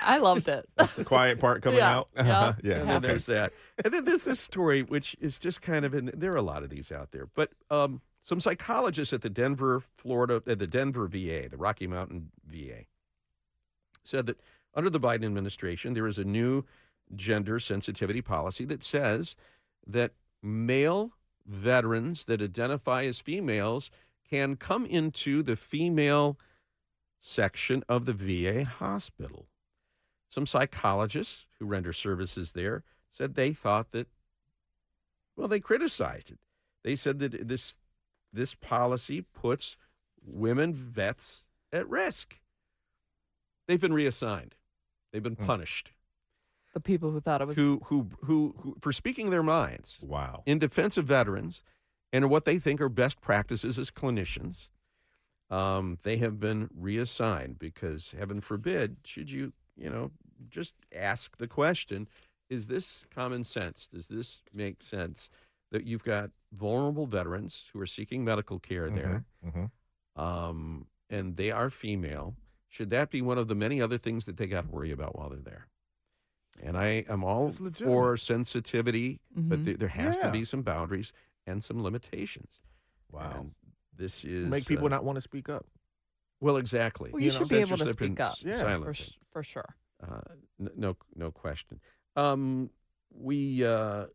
I loved it. The quiet part coming Yeah, out. yeah, yeah. And then okay. there's that. And then there's this story, which is just kind of, and there are a lot of these out there. But um, some psychologists at the Denver, Florida, at the Denver VA, the Rocky Mountain VA, said that under the Biden administration, there is a new gender sensitivity policy that says that male veterans that identify as females can come into the female section of the VA hospital. Some psychologists who render services there said they thought that, well, they criticized it. They said that this this policy puts women vets at risk. They've been reassigned. They've been hmm. punished. The people who thought it was Who, who who who for speaking their minds Wow. in defense of veterans and what they think are best practices as clinicians. Um, they have been reassigned because, heaven forbid, should you, you know, just ask the question: Is this common sense? Does this make sense that you've got vulnerable veterans who are seeking medical care there, Mhm. um, and they are female? Should that be one of the many other things that they got to worry about while they're there? And I am all for sensitivity, but Mhm. there, there has to be some boundaries and some limitations. Wow. And this is Make people uh, not want to speak up. well, exactly. Well, you, you know, should be able to speak up s- Yeah. for, silencing. sh- for sure. Uh, no, no question. Um, we uh,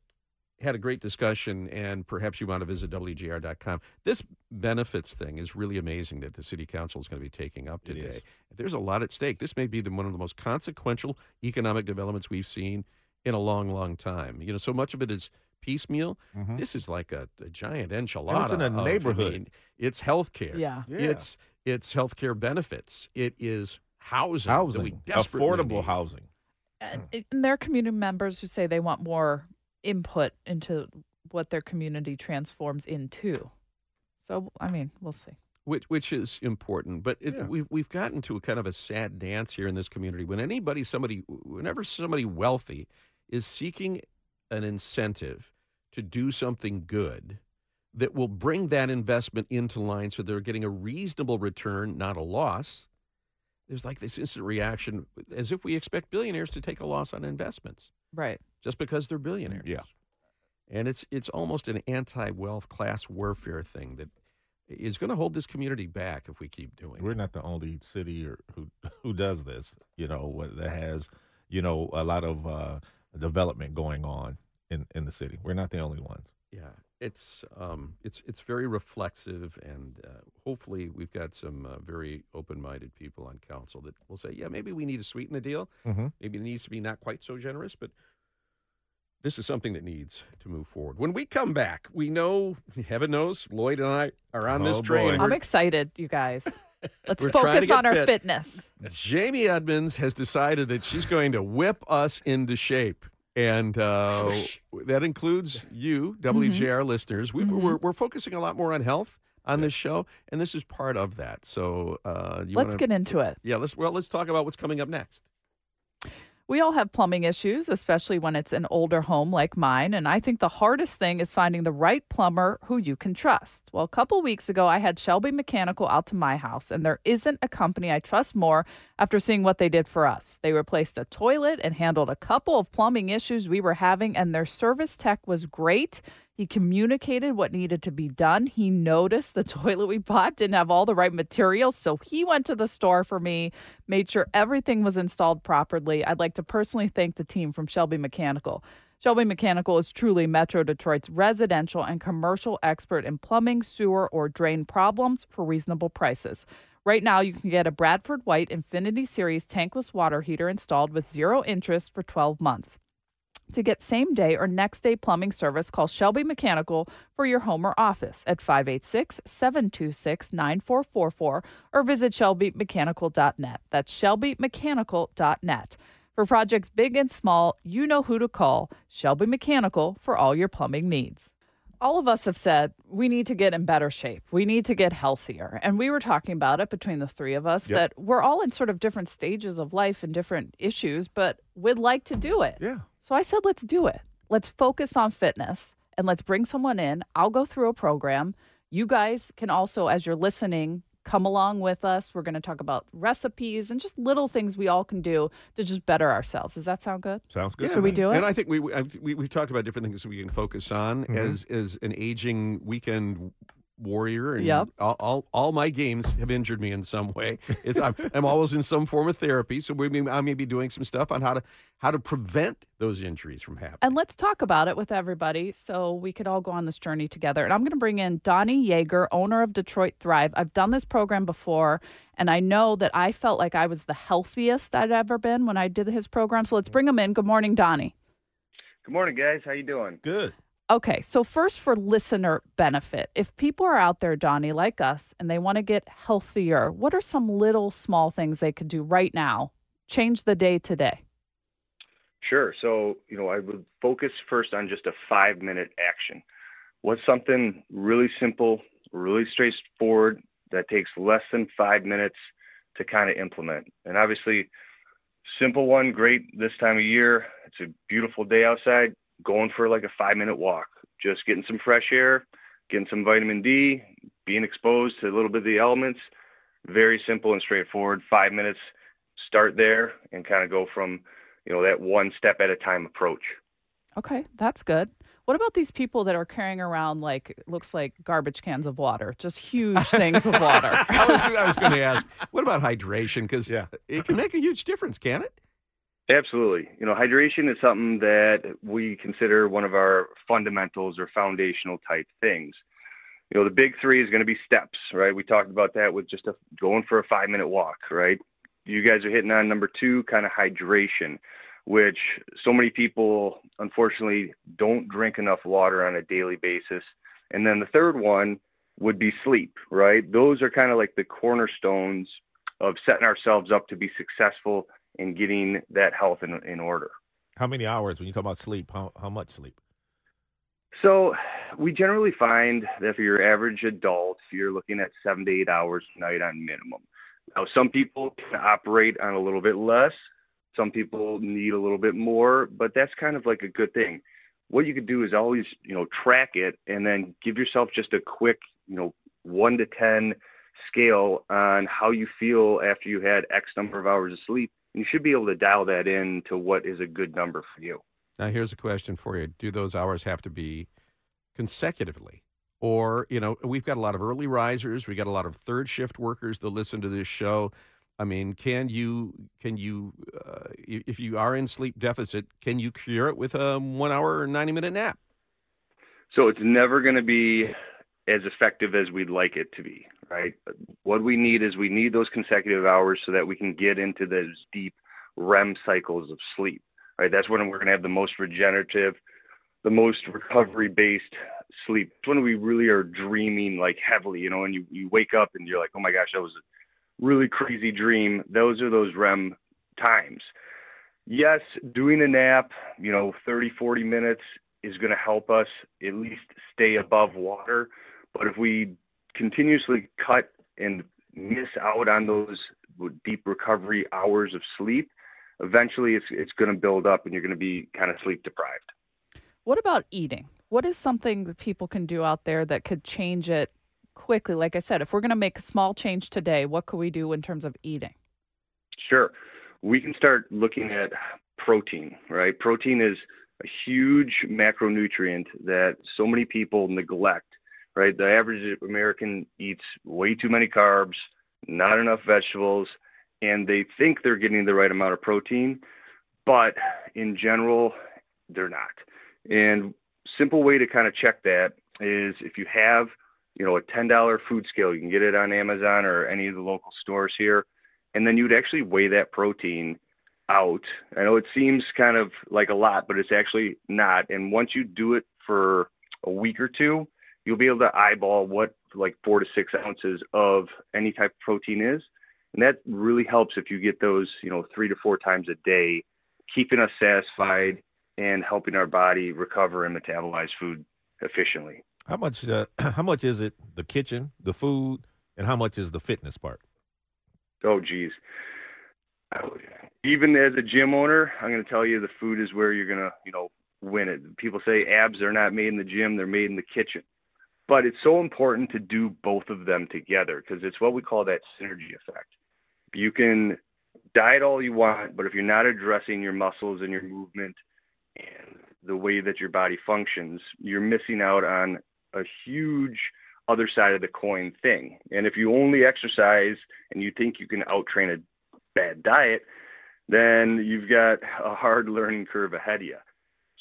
had a great discussion, and perhaps you want to visit WJR.com. This benefits thing is really amazing that the City Council is going to be taking up today. There's a lot at stake. This may be the, one of the most consequential economic developments we've seen in a long, long time. You know, so much of it is piecemeal. Mhm. This is like a, a giant enchilada. It's in a of- I neighborhood. mean, it's healthcare. Yeah. Yeah. It's it's healthcare benefits. It is housing. that we Housing. desperately Affordable need. housing. And, and there are community members who say they want more input into what their community transforms into. So, I mean, we'll see. which which is important. But it, Yeah. we've we've gotten to a kind of a sad dance here in this community. When anybody, somebody, whenever somebody wealthy is seeking an incentive to do something good that will bring that investment into line, so they're getting a reasonable return, not a loss. There's like this instant reaction, as if we expect billionaires to take a loss on investments Right. just because they're billionaires. Yeah. And it's it's almost an anti-wealth class warfare thing that is going to hold this community back if we keep doing We're it. not the only city or who who does this. You know, that has you know a lot of uh, development going on in in the city. We're not the only ones. Yeah, it's um, it's it's very reflexive, and uh, hopefully we've got some uh, very open-minded people on council that will say, yeah, maybe we need to sweeten the deal. Mm-hmm. Maybe it needs to be not quite so generous, but this is something that needs to move forward. When we come back, we know, heaven knows, Lloyd and I are on this Oh, train. boy. I'm excited, you guys. Let's We're focus on our fit. fitness. Jamie Edmonds has decided that she's going to whip us into shape. And uh, that includes you, WJR listeners. We, we're, we're focusing a lot more on health, on this show, and this is part of that. So uh, Let's wanna, get into it. Yeah, let's well, let's talk about what's coming up next. We all have plumbing issues, especially when it's an older home like mine. And I think the hardest thing is finding the right plumber who you can trust. Well, a couple weeks ago, I had Shelby Mechanical out to my house, and there isn't a company I trust more after seeing what they did for us. They replaced a toilet and handled a couple of plumbing issues we were having, and their service tech was great. He communicated what needed to be done. He noticed the toilet we bought didn't have all the right materials, so he went to the store for me, made sure everything was installed properly. I'd like to personally thank the team from Shelby Mechanical. Shelby Mechanical is truly Metro Detroit's residential and commercial expert in plumbing, sewer, or drain problems for reasonable prices. Right now, you can get a Bradford White Infinity Series tankless water heater installed with zero interest for 12 months. To get same day or next day plumbing service, call Shelby Mechanical for your home or office at 586 726 9444 or visit shelbymechanical.net. That's shelbymechanical.net. For projects big and small, you know who to call Shelby Mechanical for all your plumbing needs. All of us have said we need to get in better shape. We need to get healthier. And we were talking about it between the three of us Yep. that we're all in sort of different stages of life and different issues, but we'd like to do it. Yeah. So I said, let's do it. Let's focus on fitness and let's bring someone in. I'll go through a program. You guys can also, as you're listening, come along with us. We're going to talk about recipes and just little things we all can do to just better ourselves. Does that sound good? Sounds good. Should we do it? And I think we we, I've- we we've talked about different things we can focus on Mhm. as as an aging weekend warrior. And Yep. all, all all my games have injured me in some way. It's I'm, I'm always in some form of therapy, so we may, I may be doing some stuff on how to how to prevent those injuries from happening. And let's talk about it with everybody so we could all go on this journey together. And I'm going to bring in Donnie Yeager, owner of Detroit Thrive. I've done this program before, and I know that I felt like I was the healthiest I'd ever been when I did his program. So let's bring him in. Good morning, Donnie. Good morning, guys. How you doing? Good. Okay, so first for listener benefit, if people are out there, Donnie, like us, and they want to get healthier, what are some little small things they could do right now? Change the day today. Sure. So, you know, I would focus first on just a five minute action. What's something really simple, really straightforward that takes less than five minutes to kind of implement? And obviously, simple one, great this time of year. It's a beautiful day outside. Going for like a five minute walk, just getting some fresh air, getting some vitamin D, being exposed to a little bit of the elements. Very simple and straightforward. Five minutes, start there and kind of go from, you know, that one step at a time approach. Okay, that's good. What about these people that are carrying around like looks like garbage cans of water, just huge things of water? I was, I was going to ask, what about hydration? Because Yeah. it can make a huge difference, can it? Absolutely. You know, hydration is something that we consider one of our fundamentals or foundational type things. You know, the big three is going to be steps, right? We talked about that with just a, going for a five minute walk, right? You guys are hitting on number two, kind of hydration, which so many people unfortunately don't drink enough water on a daily basis. And then the third one would be sleep, right? Those are kind of like the cornerstones of setting ourselves up to be successful in getting that health in, in order. How many hours when you talk about sleep? How how much sleep? So we generally find that for your average adult, you're looking at seven to eight hours a night on minimum. Now, some people can operate on a little bit less. Some people need a little bit more, but that's kind of like a good thing. What you could do is always, you know, track it and then give yourself just a quick, you know, one to 10 scale on how you feel after you had X number of hours of sleep. You should be able to dial that in to what is a good number for you. Now, here's a question for you: Do those hours have to be consecutively, or you know, we've got a lot of early risers, we got a lot of third shift workers that listen to this show. I mean, can you can you uh, if you are in sleep deficit, can you cure it with a one hour or ninety minute nap? So it's never going to be as effective as we'd like it to be, right? What we need is we need those consecutive hours so that we can get into those deep REM cycles of sleep, right? That's when we're going to have the most regenerative, the most recovery based sleep. It's when we really are dreaming like heavily, you know, and you, you wake up and you're like, oh my gosh, that was a really crazy dream. Those are those REM times. Yes, doing a nap, you know, 30, 40 minutes is going to help us at least stay above water. But if we continuously cut and miss out on those deep recovery hours of sleep, eventually it's it's going to build up and you're going to be kind of sleep deprived. What about eating? What is something that people can do out there that could change it quickly? Like I said, if we're going to make a small change today, what could we do in terms of eating? Sure. We can start looking at protein, right? Protein is a huge macronutrient that so many people neglect, right? The average American eats way too many carbs, not enough vegetables, and they think they're getting the right amount of protein, but in general, they're not. And simple way to kind of check that is if you have, you know, a $10 food scale, you can get it on Amazon or any of the local stores here, and then you'd actually weigh that protein out. I know it seems kind of like a lot, but it's actually not. And once you do it for a week or two, you'll be able to eyeball what like four to six ounces of any type of protein is. And that really helps if you get those, you know, three to four times a day, keeping us satisfied and helping our body recover and metabolize food efficiently. How much? Uh, how much is it? The kitchen, the food, and how much is the fitness part? Oh, geez. Even as a gym owner, I'm going to tell you the food is where you're going to, you know, win it. People say abs are not made in the gym; they're made in the kitchen. But it's so important to do both of them together because it's what we call that synergy effect. You can diet all you want, but if you're not addressing your muscles and your movement and the way that your body functions, you're missing out on a huge other side of the coin thing. And if you only exercise and you think you can outtrain a bad diet, then you've got a hard learning curve ahead of you.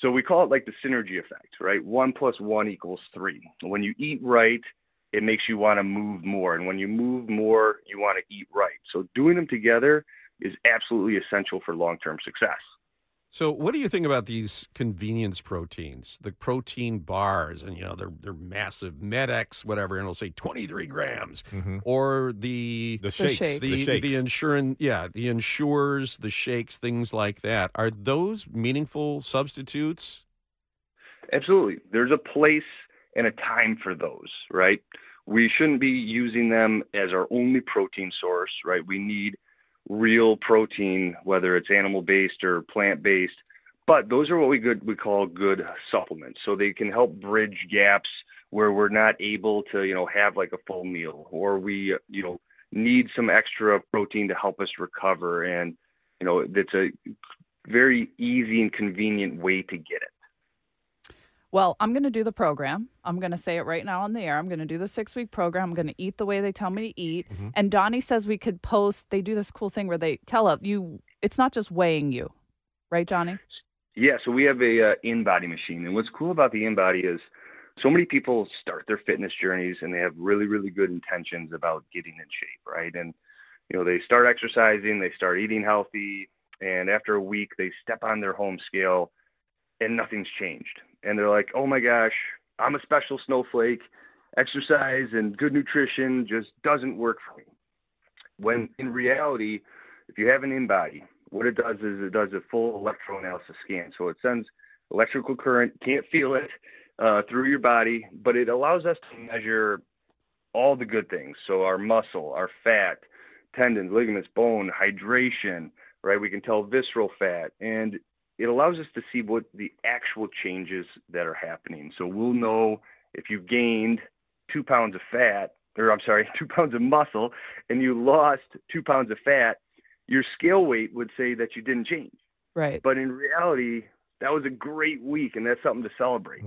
So we call it like the synergy effect, right? One plus one equals three. When you eat right, it makes you want to move more. And when you move more, you want to eat right. So doing them together is absolutely essential for long term success. So, what do you think about these convenience proteins, the protein bars, and you know they're they're massive, Med-X, whatever, and it'll say twenty three grams, Mhm. or the The shakes, the the shakes. the insurance, yeah, the Ensures, the shakes, things like that. Are those meaningful substitutes? Absolutely. There's a place and a time for those, right? We shouldn't be using them as our only protein source, right? We need real protein, whether it's animal based or plant based. But those are what we good we call good supplements. So they can help bridge gaps where we're not able to, you know, have like a full meal or we, you know, need some extra protein to help us recover and you know, it's a very easy and convenient way to get it. Well, I'm going to do the program. I'm going to say it right now on the air. I'm going to do the six week program. I'm going to eat the way they tell me to eat. Mm-hmm. And Donnie says we could post, they do this cool thing where they tell up you, it's not just weighing you, right, Johnny? Yeah, so we have a uh, InBody machine, and what's cool about the InBody is so many people start their fitness journeys and they have really, really good intentions about getting in shape, right? And you know, they start exercising, they start eating healthy, and after a week, they step on their home scale, and nothing's changed. And they're like, "Oh my gosh, I'm a special snowflake. Exercise and good nutrition just doesn't work for me." When in reality, if you have an InBody, what it does is it does a full electroanalysis scan. So it sends electrical current, can't feel it uh, through your body, but it allows us to measure all the good things. So our muscle, our fat, tendons, ligaments, bone, hydration, right? We can tell visceral fat, and it allows us to see what the actual changes that are happening. So we'll know if you gained two pounds of fat, or I'm sorry, two pounds of muscle, and you lost two pounds of fat, your scale weight would say that you didn't change. Right. But in reality, that was a great week, and that's something to celebrate.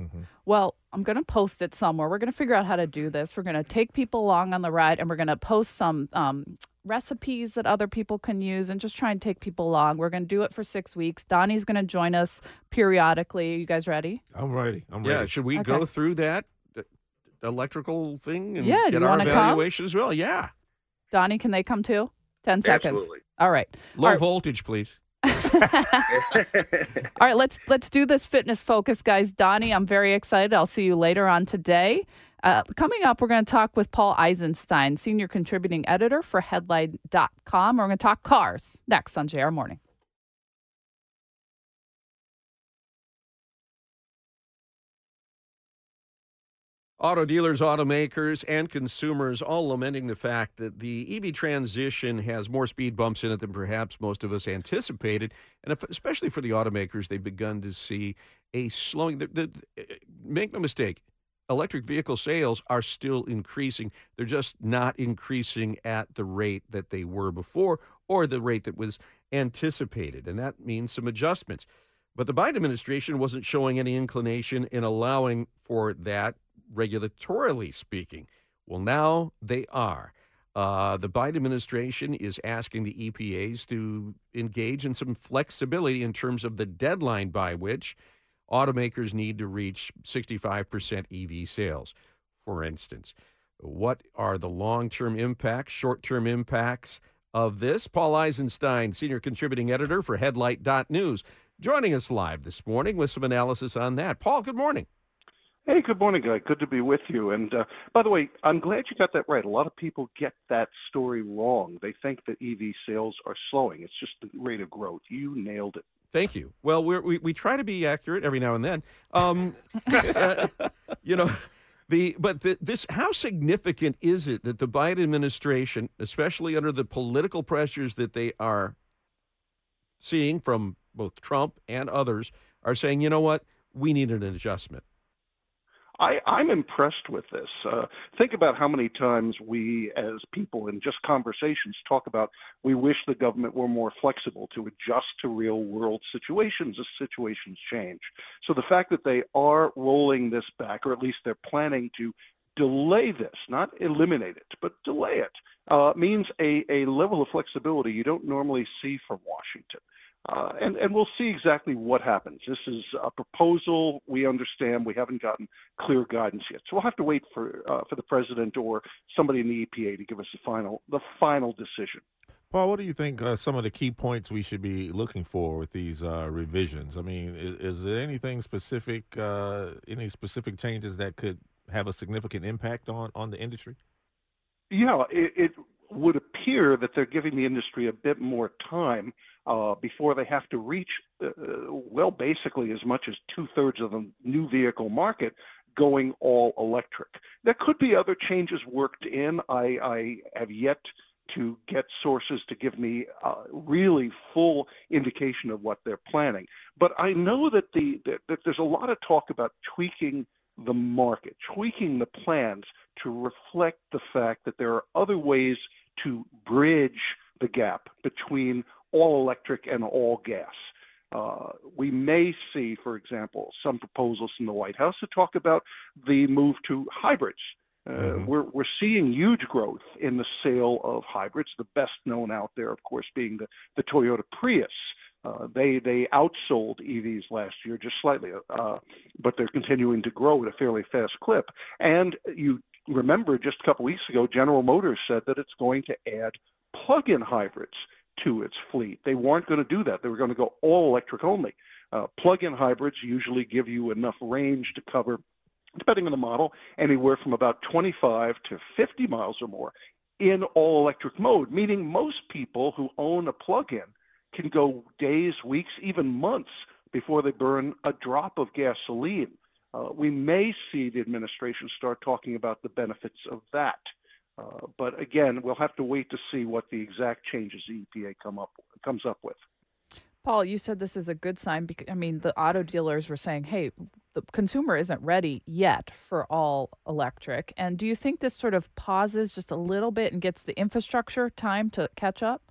Well, I'm going to post it somewhere. We're going to figure out how to do this. We're going to take people along on the ride and we're going to post some um, recipes that other people can use and just try and take people along. We're going to do it for six weeks. Donnie's going to join us periodically. you guys ready? I'm ready. I'm ready. Yeah, ready. should we Okay. go through that electrical thing and Yeah, do get our wanna come? evaluation as well? Yeah, Donnie, can they come too? 10 seconds. Absolutely. All right. low All right. voltage, please. All right, let's let's do this fitness focus, guys. Donnie, I'm very excited. I'll see you later on today. Uh, coming up, we're going to talk with Paul Eisenstein, senior contributing editor for Headline.com. We're going to talk cars next on JR Morning. Auto dealers, automakers, and consumers all lamenting the fact that the EV transition has more speed bumps in it than perhaps most of us anticipated. And especially for the automakers, they've begun to see a slowing. The, the, eh, make no mistake, electric vehicle sales are still increasing. They're just not increasing at the rate that they were before or the rate that was anticipated. And that means some adjustments. But the Biden administration wasn't showing any inclination in allowing for that regulatorily speaking. Well, now they are. Uh, the Biden administration is asking the EPAs to engage in some flexibility in terms of the deadline by which automakers need to reach 65% EV sales, for instance. What are the long term impacts, short term impacts of this? Paul Eisenstein, senior contributing editor for Headlight.News, joining us live this morning with some analysis on that. Paul, good morning. Hey, good morning, guy. Good to be with you. And uh, by the way, I'm glad you got that right. A lot of people get that story wrong. They think that EV sales are slowing. It's just the rate of growth. You nailed it. Thank you. Well, we we try to be accurate every now and then. Um, uh, you know, the but the, this how significant is it that the Biden administration, especially under the political pressures that they are seeing from both Trump and others, are saying, you know what, we need an adjustment. I, I'm impressed with this. Uh, think about how many times we, as people in just conversations, talk about we wish the government were more flexible to adjust to real world situations as situations change. So the fact that they are rolling this back, or at least they're planning to delay this, not eliminate it, but delay it, uh, means a, a level of flexibility you don't normally see from Washington. Uh, and, and we'll see exactly what happens. This is a proposal. We understand we haven't gotten clear guidance yet, so we'll have to wait for uh, for the president or somebody in the EPA to give us the final the final decision. Paul, what do you think uh, some of the key points we should be looking for with these uh, revisions? I mean, is, is there anything specific, uh, any specific changes that could have a significant impact on on the industry? Yeah, it, it would appear that they're giving the industry a bit more time uh, before they have to reach, uh, well, basically as much as two thirds of the new vehicle market going all electric. There could be other changes worked in. I, I have yet to get sources to give me a really full indication of what they're planning. But I know that the that, that there's a lot of talk about tweaking the market, tweaking the plans to reflect the fact that there are other ways to bridge the gap between all electric and all gas. Uh, we may see, for example, some proposals from the White House to talk about the move to hybrids. Uh, mm-hmm. We're we're seeing huge growth in the sale of hybrids. The best known out there, of course, being the the Toyota Prius. Uh, they they outsold EVs last year just slightly, uh, but they're continuing to grow at a fairly fast clip. And you remember just a couple weeks ago, General Motors said that it's going to add plug-in hybrids to its fleet. They weren't going to do that. They were going to go all electric only. Uh, plug-in hybrids usually give you enough range to cover, depending on the model, anywhere from about 25 to 50 miles or more in all electric mode, meaning most people who own a plug-in can go days, weeks, even months before they burn a drop of gasoline. Uh, we may see the administration start talking about the benefits of that. Uh, but again, we'll have to wait to see what the exact changes the EPA come up comes up with. Paul, you said this is a good sign because I mean the auto dealers were saying, "Hey, the consumer isn't ready yet for all electric." And do you think this sort of pauses just a little bit and gets the infrastructure time to catch up?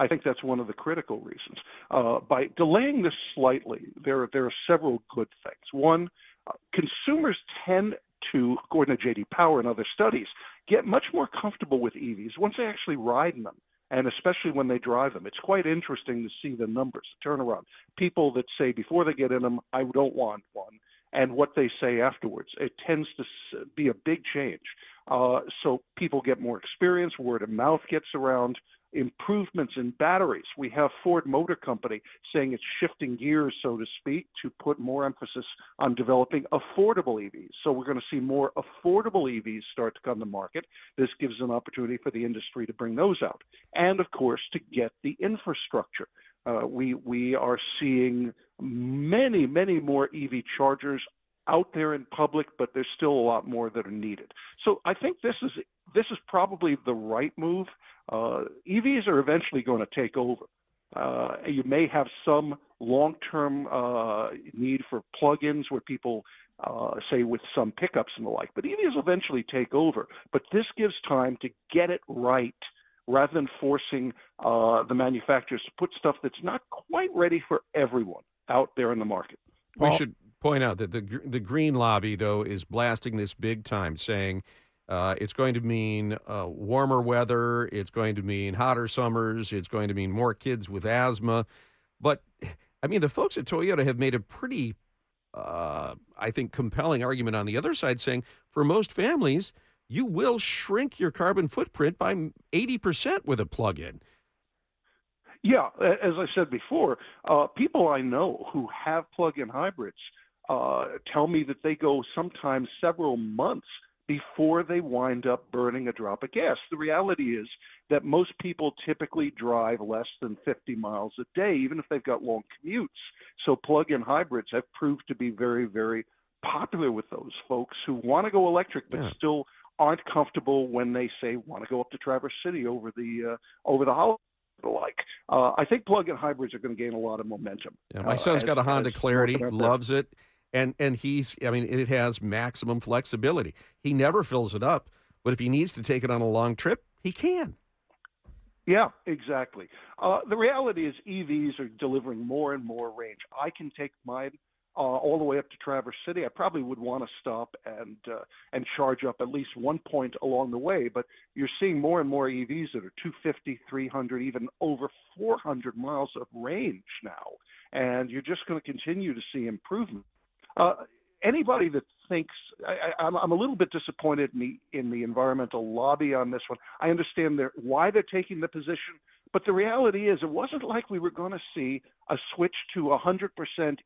I think that's one of the critical reasons. Uh, by delaying this slightly, there there are several good things. One, uh, consumers tend to, according to JD Power and other studies, get much more comfortable with EVs once they actually ride in them, and especially when they drive them. It's quite interesting to see the numbers, the turnaround. People that say before they get in them, I don't want one, and what they say afterwards. It tends to be a big change. Uh, so people get more experience, word of mouth gets around improvements in batteries. We have Ford Motor Company saying it's shifting gears, so to speak, to put more emphasis on developing affordable EVs. So we're going to see more affordable EVs start to come to market. This gives an opportunity for the industry to bring those out, and of course to get the infrastructure. Uh, we we are seeing many many more EV chargers out there in public, but there's still a lot more that are needed. So I think this is this is probably the right move. Uh, EVs are eventually going to take over. Uh, you may have some long-term uh, need for plug-ins where people uh, say with some pickups and the like, but EVs eventually take over. But this gives time to get it right rather than forcing uh, the manufacturers to put stuff that's not quite ready for everyone out there in the market. We should point out that the the green lobby though is blasting this big time, saying uh, it's going to mean uh, warmer weather, it's going to mean hotter summers, it's going to mean more kids with asthma. But I mean, the folks at Toyota have made a pretty, uh, I think, compelling argument on the other side, saying for most families, you will shrink your carbon footprint by 80% with a plug in. Yeah, as I said before, uh, people I know who have plug-in hybrids uh, tell me that they go sometimes several months before they wind up burning a drop of gas. The reality is that most people typically drive less than 50 miles a day, even if they've got long commutes. So plug-in hybrids have proved to be very, very popular with those folks who want to go electric but yeah. still aren't comfortable when they say want to go up to Traverse City over the uh, over the holiday like. Uh, I think plug-in hybrids are going to gain a lot of momentum. Yeah, my son's uh, got a Honda Clarity, loves it, and and he's I mean it has maximum flexibility. He never fills it up, but if he needs to take it on a long trip, he can. Yeah, exactly. Uh, the reality is EVs are delivering more and more range. I can take mine uh, all the way up to Traverse City. I probably would want to stop and uh, and charge up at least one point along the way. But you're seeing more and more EVs that are 250, 300, even over 400 miles of range now, and you're just going to continue to see improvement. Uh, anybody that thinks I, I'm, I'm a little bit disappointed in the in the environmental lobby on this one. I understand their, why they're taking the position, but the reality is it wasn't like we were going to see a switch to 100%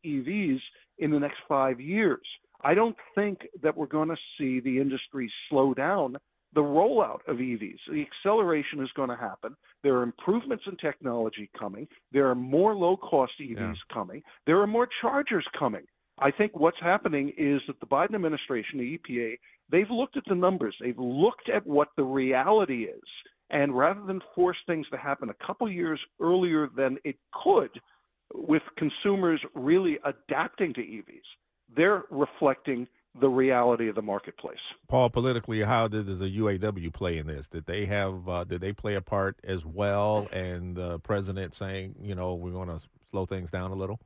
EVs in the next five years. I don't think that we're going to see the industry slow down the rollout of EVs. The acceleration is going to happen. There are improvements in technology coming. There are more low cost EVs yeah. coming. There are more chargers coming. I think what's happening is that the Biden administration, the EPA, they've looked at the numbers, they've looked at what the reality is, and rather than force things to happen a couple years earlier than it could, with consumers really adapting to EVs, they're reflecting the reality of the marketplace. Paul, politically, how did the UAW play in this? Did they have uh, did they play a part as well? And the president saying, you know, we're going to slow things down a little.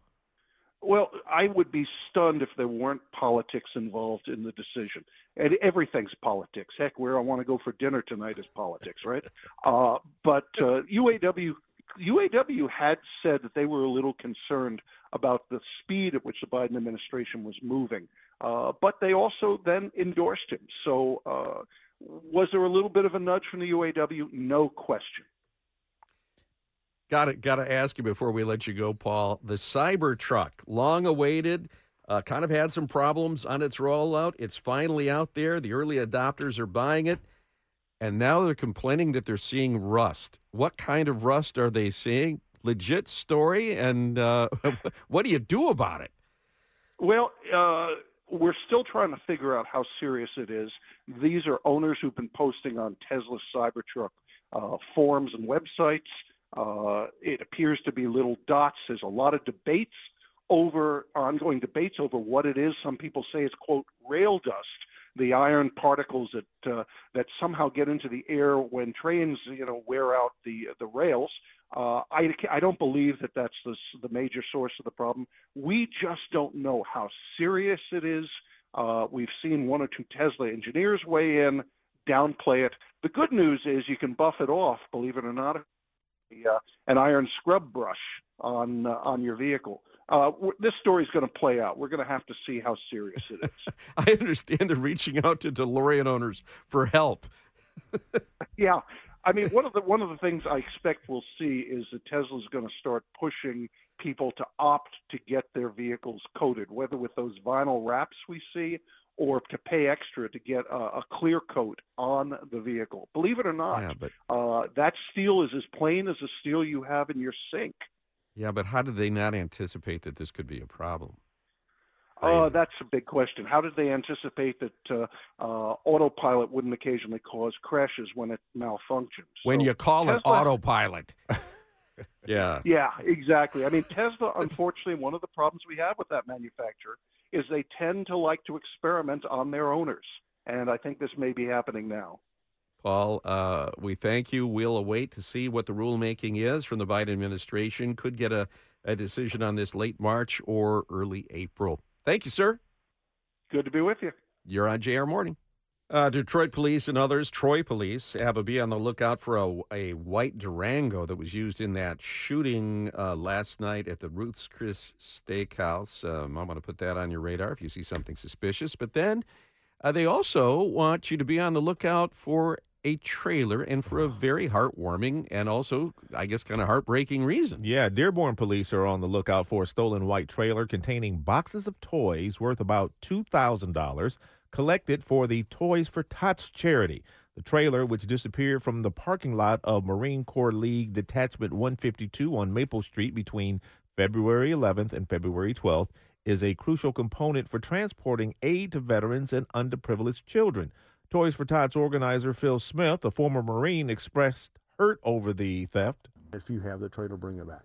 Well, I would be stunned if there weren't politics involved in the decision. And everything's politics. Heck, where I want to go for dinner tonight is politics, right? Uh, but uh, UAW UAW had said that they were a little concerned about the speed at which the Biden administration was moving, uh, but they also then endorsed him. So, uh, was there a little bit of a nudge from the UAW? No question. Got to got to ask you before we let you go, Paul. The Cybertruck, long awaited, uh, kind of had some problems on its rollout. It's finally out there. The early adopters are buying it, and now they're complaining that they're seeing rust. What kind of rust are they seeing? Legit story, and uh, what do you do about it? Well, uh, we're still trying to figure out how serious it is. These are owners who've been posting on Tesla's Cybertruck uh, forums and websites. Uh, it appears to be little dots. There's a lot of debates over ongoing debates over what it is. Some people say it's quote rail dust, the iron particles that uh, that somehow get into the air when trains you know wear out the the rails. Uh, I I don't believe that that's the the major source of the problem. We just don't know how serious it is. Uh, we've seen one or two Tesla engineers weigh in, downplay it. The good news is you can buff it off, believe it or not, uh, an iron scrub brush on uh, on your vehicle. Uh, this story is going to play out. We're going to have to see how serious it is. I understand they're reaching out to DeLorean owners for help. yeah, I mean one of the one of the things I expect we'll see is that Tesla's going to start pushing people to opt to get their vehicles coated, whether with those vinyl wraps we see or to pay extra to get a, a clear coat on the vehicle. Believe it or not, yeah, but, uh, that steel is as plain as the steel you have in your sink. Yeah, but how did they not anticipate that this could be a problem? Oh, Crazy. that's a big question. How did they anticipate that uh, uh, autopilot wouldn't occasionally cause crashes when it malfunctions? when So you call it autopilot. yeah. Yeah, exactly. I mean, Tesla, unfortunately, one of the problems we have with that manufacturer is they tend to like to experiment on their owners. And I think this may be happening now. Paul, uh, we thank you. We'll await to see what the rulemaking is from the Biden administration. Could get a, a decision on this late March or early April. Thank you, sir. Good to be with you. You're on JR Morning. Uh, Detroit police and others, Troy police, have a be on the lookout for a, a white Durango that was used in that shooting uh, last night at the Ruth's Chris Steakhouse. Um, I want to put that on your radar if you see something suspicious. But then uh, they also want you to be on the lookout for a trailer and for a very heartwarming and also, I guess, kind of heartbreaking reason. Yeah, Dearborn police are on the lookout for a stolen white trailer containing boxes of toys worth about $2,000 collected for the Toys for Tots charity. The trailer, which disappeared from the parking lot of Marine Corps League Detachment 152 on Maple Street between February 11th and February 12th, is a crucial component for transporting aid to veterans and underprivileged children. Toys for Tots organizer Phil Smith, a former Marine, expressed hurt over the theft. If you have the trailer, bring it back.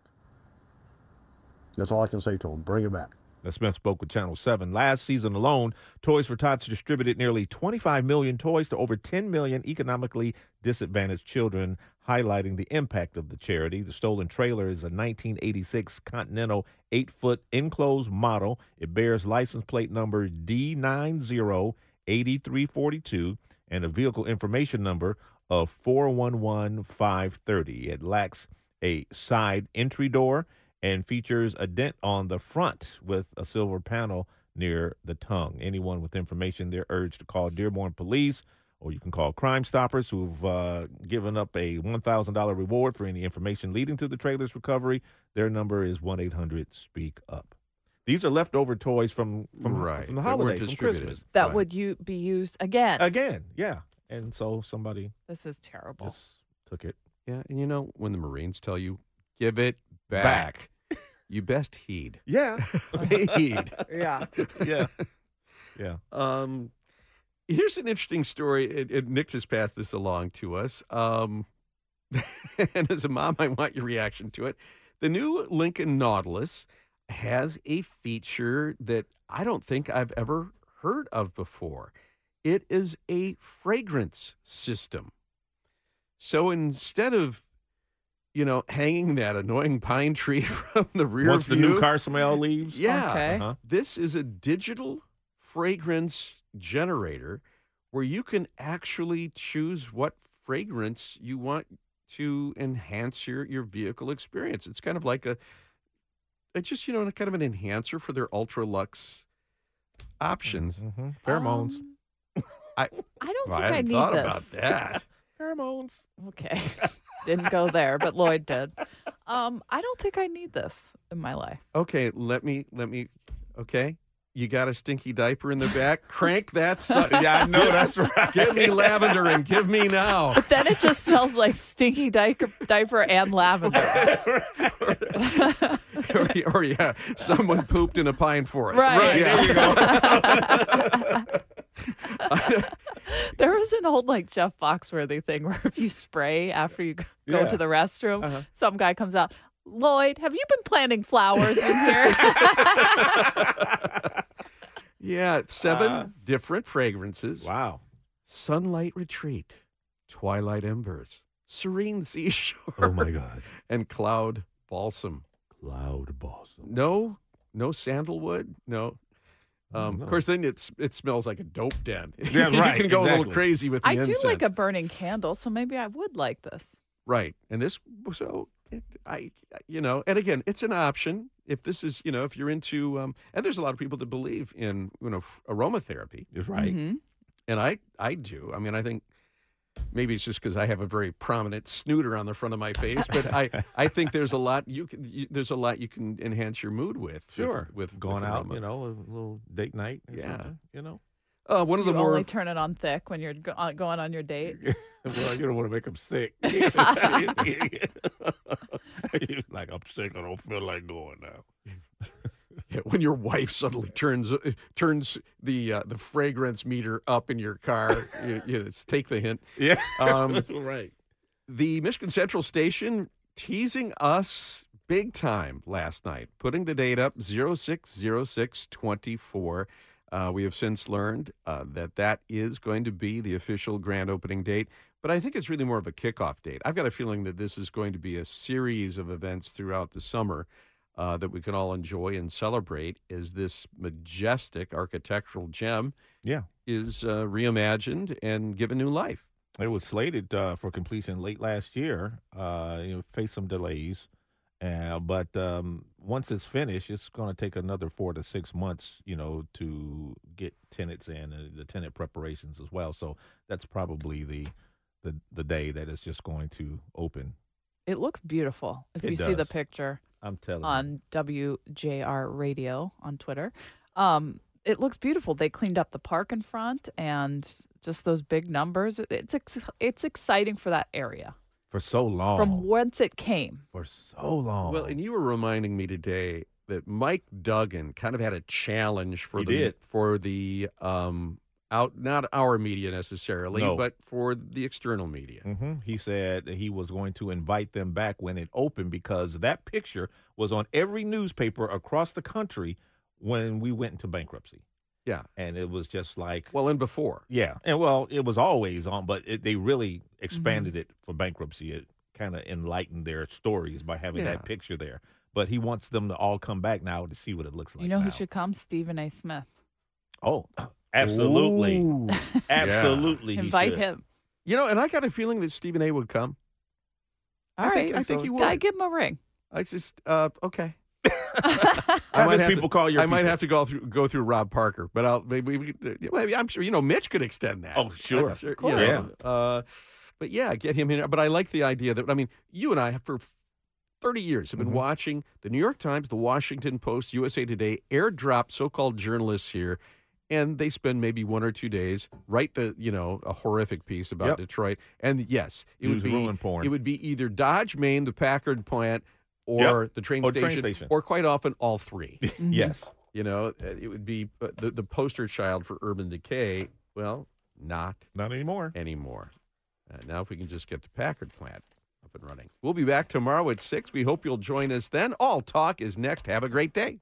That's all I can say to them. Bring it back. The Smith spoke with Channel 7. Last season alone, Toys for Tots distributed nearly 25 million toys to over 10 million economically disadvantaged children, highlighting the impact of the charity. The stolen trailer is a 1986 Continental 8 foot enclosed model. It bears license plate number D908342 and a vehicle information number of 411530. It lacks a side entry door and features a dent on the front with a silver panel near the tongue. Anyone with information, they're urged to call Dearborn Police or you can call Crime Stoppers, who've uh, given up a $1,000 reward for any information leading to the trailer's recovery. Their number is 1 800 Speak Up. These are leftover toys from from, Right, from the holiday, from. Christmas. That Right. would you be used again. Again, yeah. And so somebody This is terrible. just took it. Yeah, and you know, when the Marines tell you, give it back, you best heed. Yeah. heed. yeah. yeah. Yeah. Um, here's an interesting story. And, and Nick just passed this along to us. Um, and as a mom, I want your reaction to it. The new Lincoln Nautilus has a feature that I don't think I've ever heard of before. It is a fragrance system. So instead of you know, hanging that annoying pine tree from the rear Once the new car smell leaves. yeah. Okay. Uh-huh. This is a digital fragrance generator where you can actually choose what fragrance you want to enhance your, your vehicle experience. It's kind of like a, it's just, you know, kind of an enhancer for their ultra luxe options. hmm Pheromones. Um, I, I don't Well, think I I, need thought this. about that. Pheromones. Okay. Didn't go there, but Lloyd did. Um, I don't think I need this in my life. Okay, let me, let me, okay. You got a stinky diaper in the back? Crank that. Su- Yeah, I know, that's right. Give me lavender and give me now. But then it just smells like stinky diaper, diaper and lavender. or, or, yeah, someone pooped in a pine forest. Right. yeah. there was an old like Jeff Foxworthy thing where if you spray after you go Yeah. to the restroom, Uh-huh. some guy comes out. Lloyd, have you been planting flowers in here? yeah, seven Uh, different fragrances. Wow. Sunlight retreat, twilight embers, serene seashore, Oh my God. and cloud balsam. Cloud balsam. No, no sandalwood. No. Um. Of course, then it's it smells like a dope den. Yeah, right. you can go a little crazy with the I do like a burning candle, so maybe I would like this. Right. And this, so it, I, you know, and again, it's an option. If this is, you know, if you're into, um, and there's a lot of people that believe in, you know, aromatherapy, Is right. Mhm. and I, I do. I mean, I think maybe it's just because I have a very prominent snooter on the front of my face, but I, I think there's a lot you can, you, there's a lot you can enhance your mood with. with- Sure. With, Going with out, aroma. you know, a little date night. or Yeah. something, You know. Uh, one of the you more only turn it on thick when you're go- uh, going on your date. well, you don't want to make them sick. like I'm sick. I don't feel like going now. Yeah, when your wife suddenly turns uh, turns the uh, the fragrance meter up in your car, you, you just take the hint. Yeah, Um, right. the Michigan Central Station teasing us big time last night, putting the date up 060624. Uh, we have since learned uh, that that is going to be the official grand opening date, but I think it's really more of a kickoff date. I've got a feeling that this is going to be a series of events throughout the summer uh, that we can all enjoy and celebrate is this majestic architectural gem Yeah. is uh, reimagined and given new life. It was slated uh, for completion late last year. Uh, you know, faced some delays, uh, but um, once it's finished, it's going to take another four to six months. You know, to get tenants in and the tenant preparations as well. So that's probably the the the day that it's just going to open. It looks beautiful if It you see the picture I'm telling you. on WJR Radio on Twitter. Um, it looks beautiful. They cleaned up the park in front and just those big numbers. It's ex- it's exciting for that area for so long. from whence it came. for so long. Well, and you were reminding me today that Mike Duggan kind of had a challenge for He the did. for the um out not our media necessarily, No. but for the external media. hmm He said he was going to invite them back when it opened because that picture was on every newspaper across the country when we went into bankruptcy. Yeah. And it was just like, Well, and before. yeah. And well, it was always on, but it, they really expanded it for bankruptcy. It kind of enlightened their stories by having Yeah. that picture there. But he wants them to all come back now to see what it looks like. you know who should come? Stephen A. Smith. Oh, absolutely. Ooh. Absolutely. he Invite should. him. You know, and I got a feeling that Stephen A would come. All I right, think- I think he Guy, would. give him a ring. I just uh okay. Have his have people to, call your I might have to go through go through Rob Parker, but I'll maybe, we maybe I'm sure you know Mitch could extend that. Oh, sure. I'm Of you know, course. Uh, but yeah, get him in. But I like the idea that I mean, you and I have for 30 years have been Mhm. watching the New York Times, the Washington Post, USA Today airdrop so-called journalists here, and they spend maybe one or two days write the you know a horrific piece about Yep. Detroit. And yes, it Use would be ruin porn. it would be either Dodge, Main, the Packard plant, or the train Or station, train station. or quite often all three. Yes. You know, uh, it would be uh, the, the poster child for urban decay. Well, not Not anymore. anymore. Uh, now, if we can just get the Packard plant up and running. We'll be back tomorrow at 6. We hope you'll join us then. All Talk is next. Have a great day.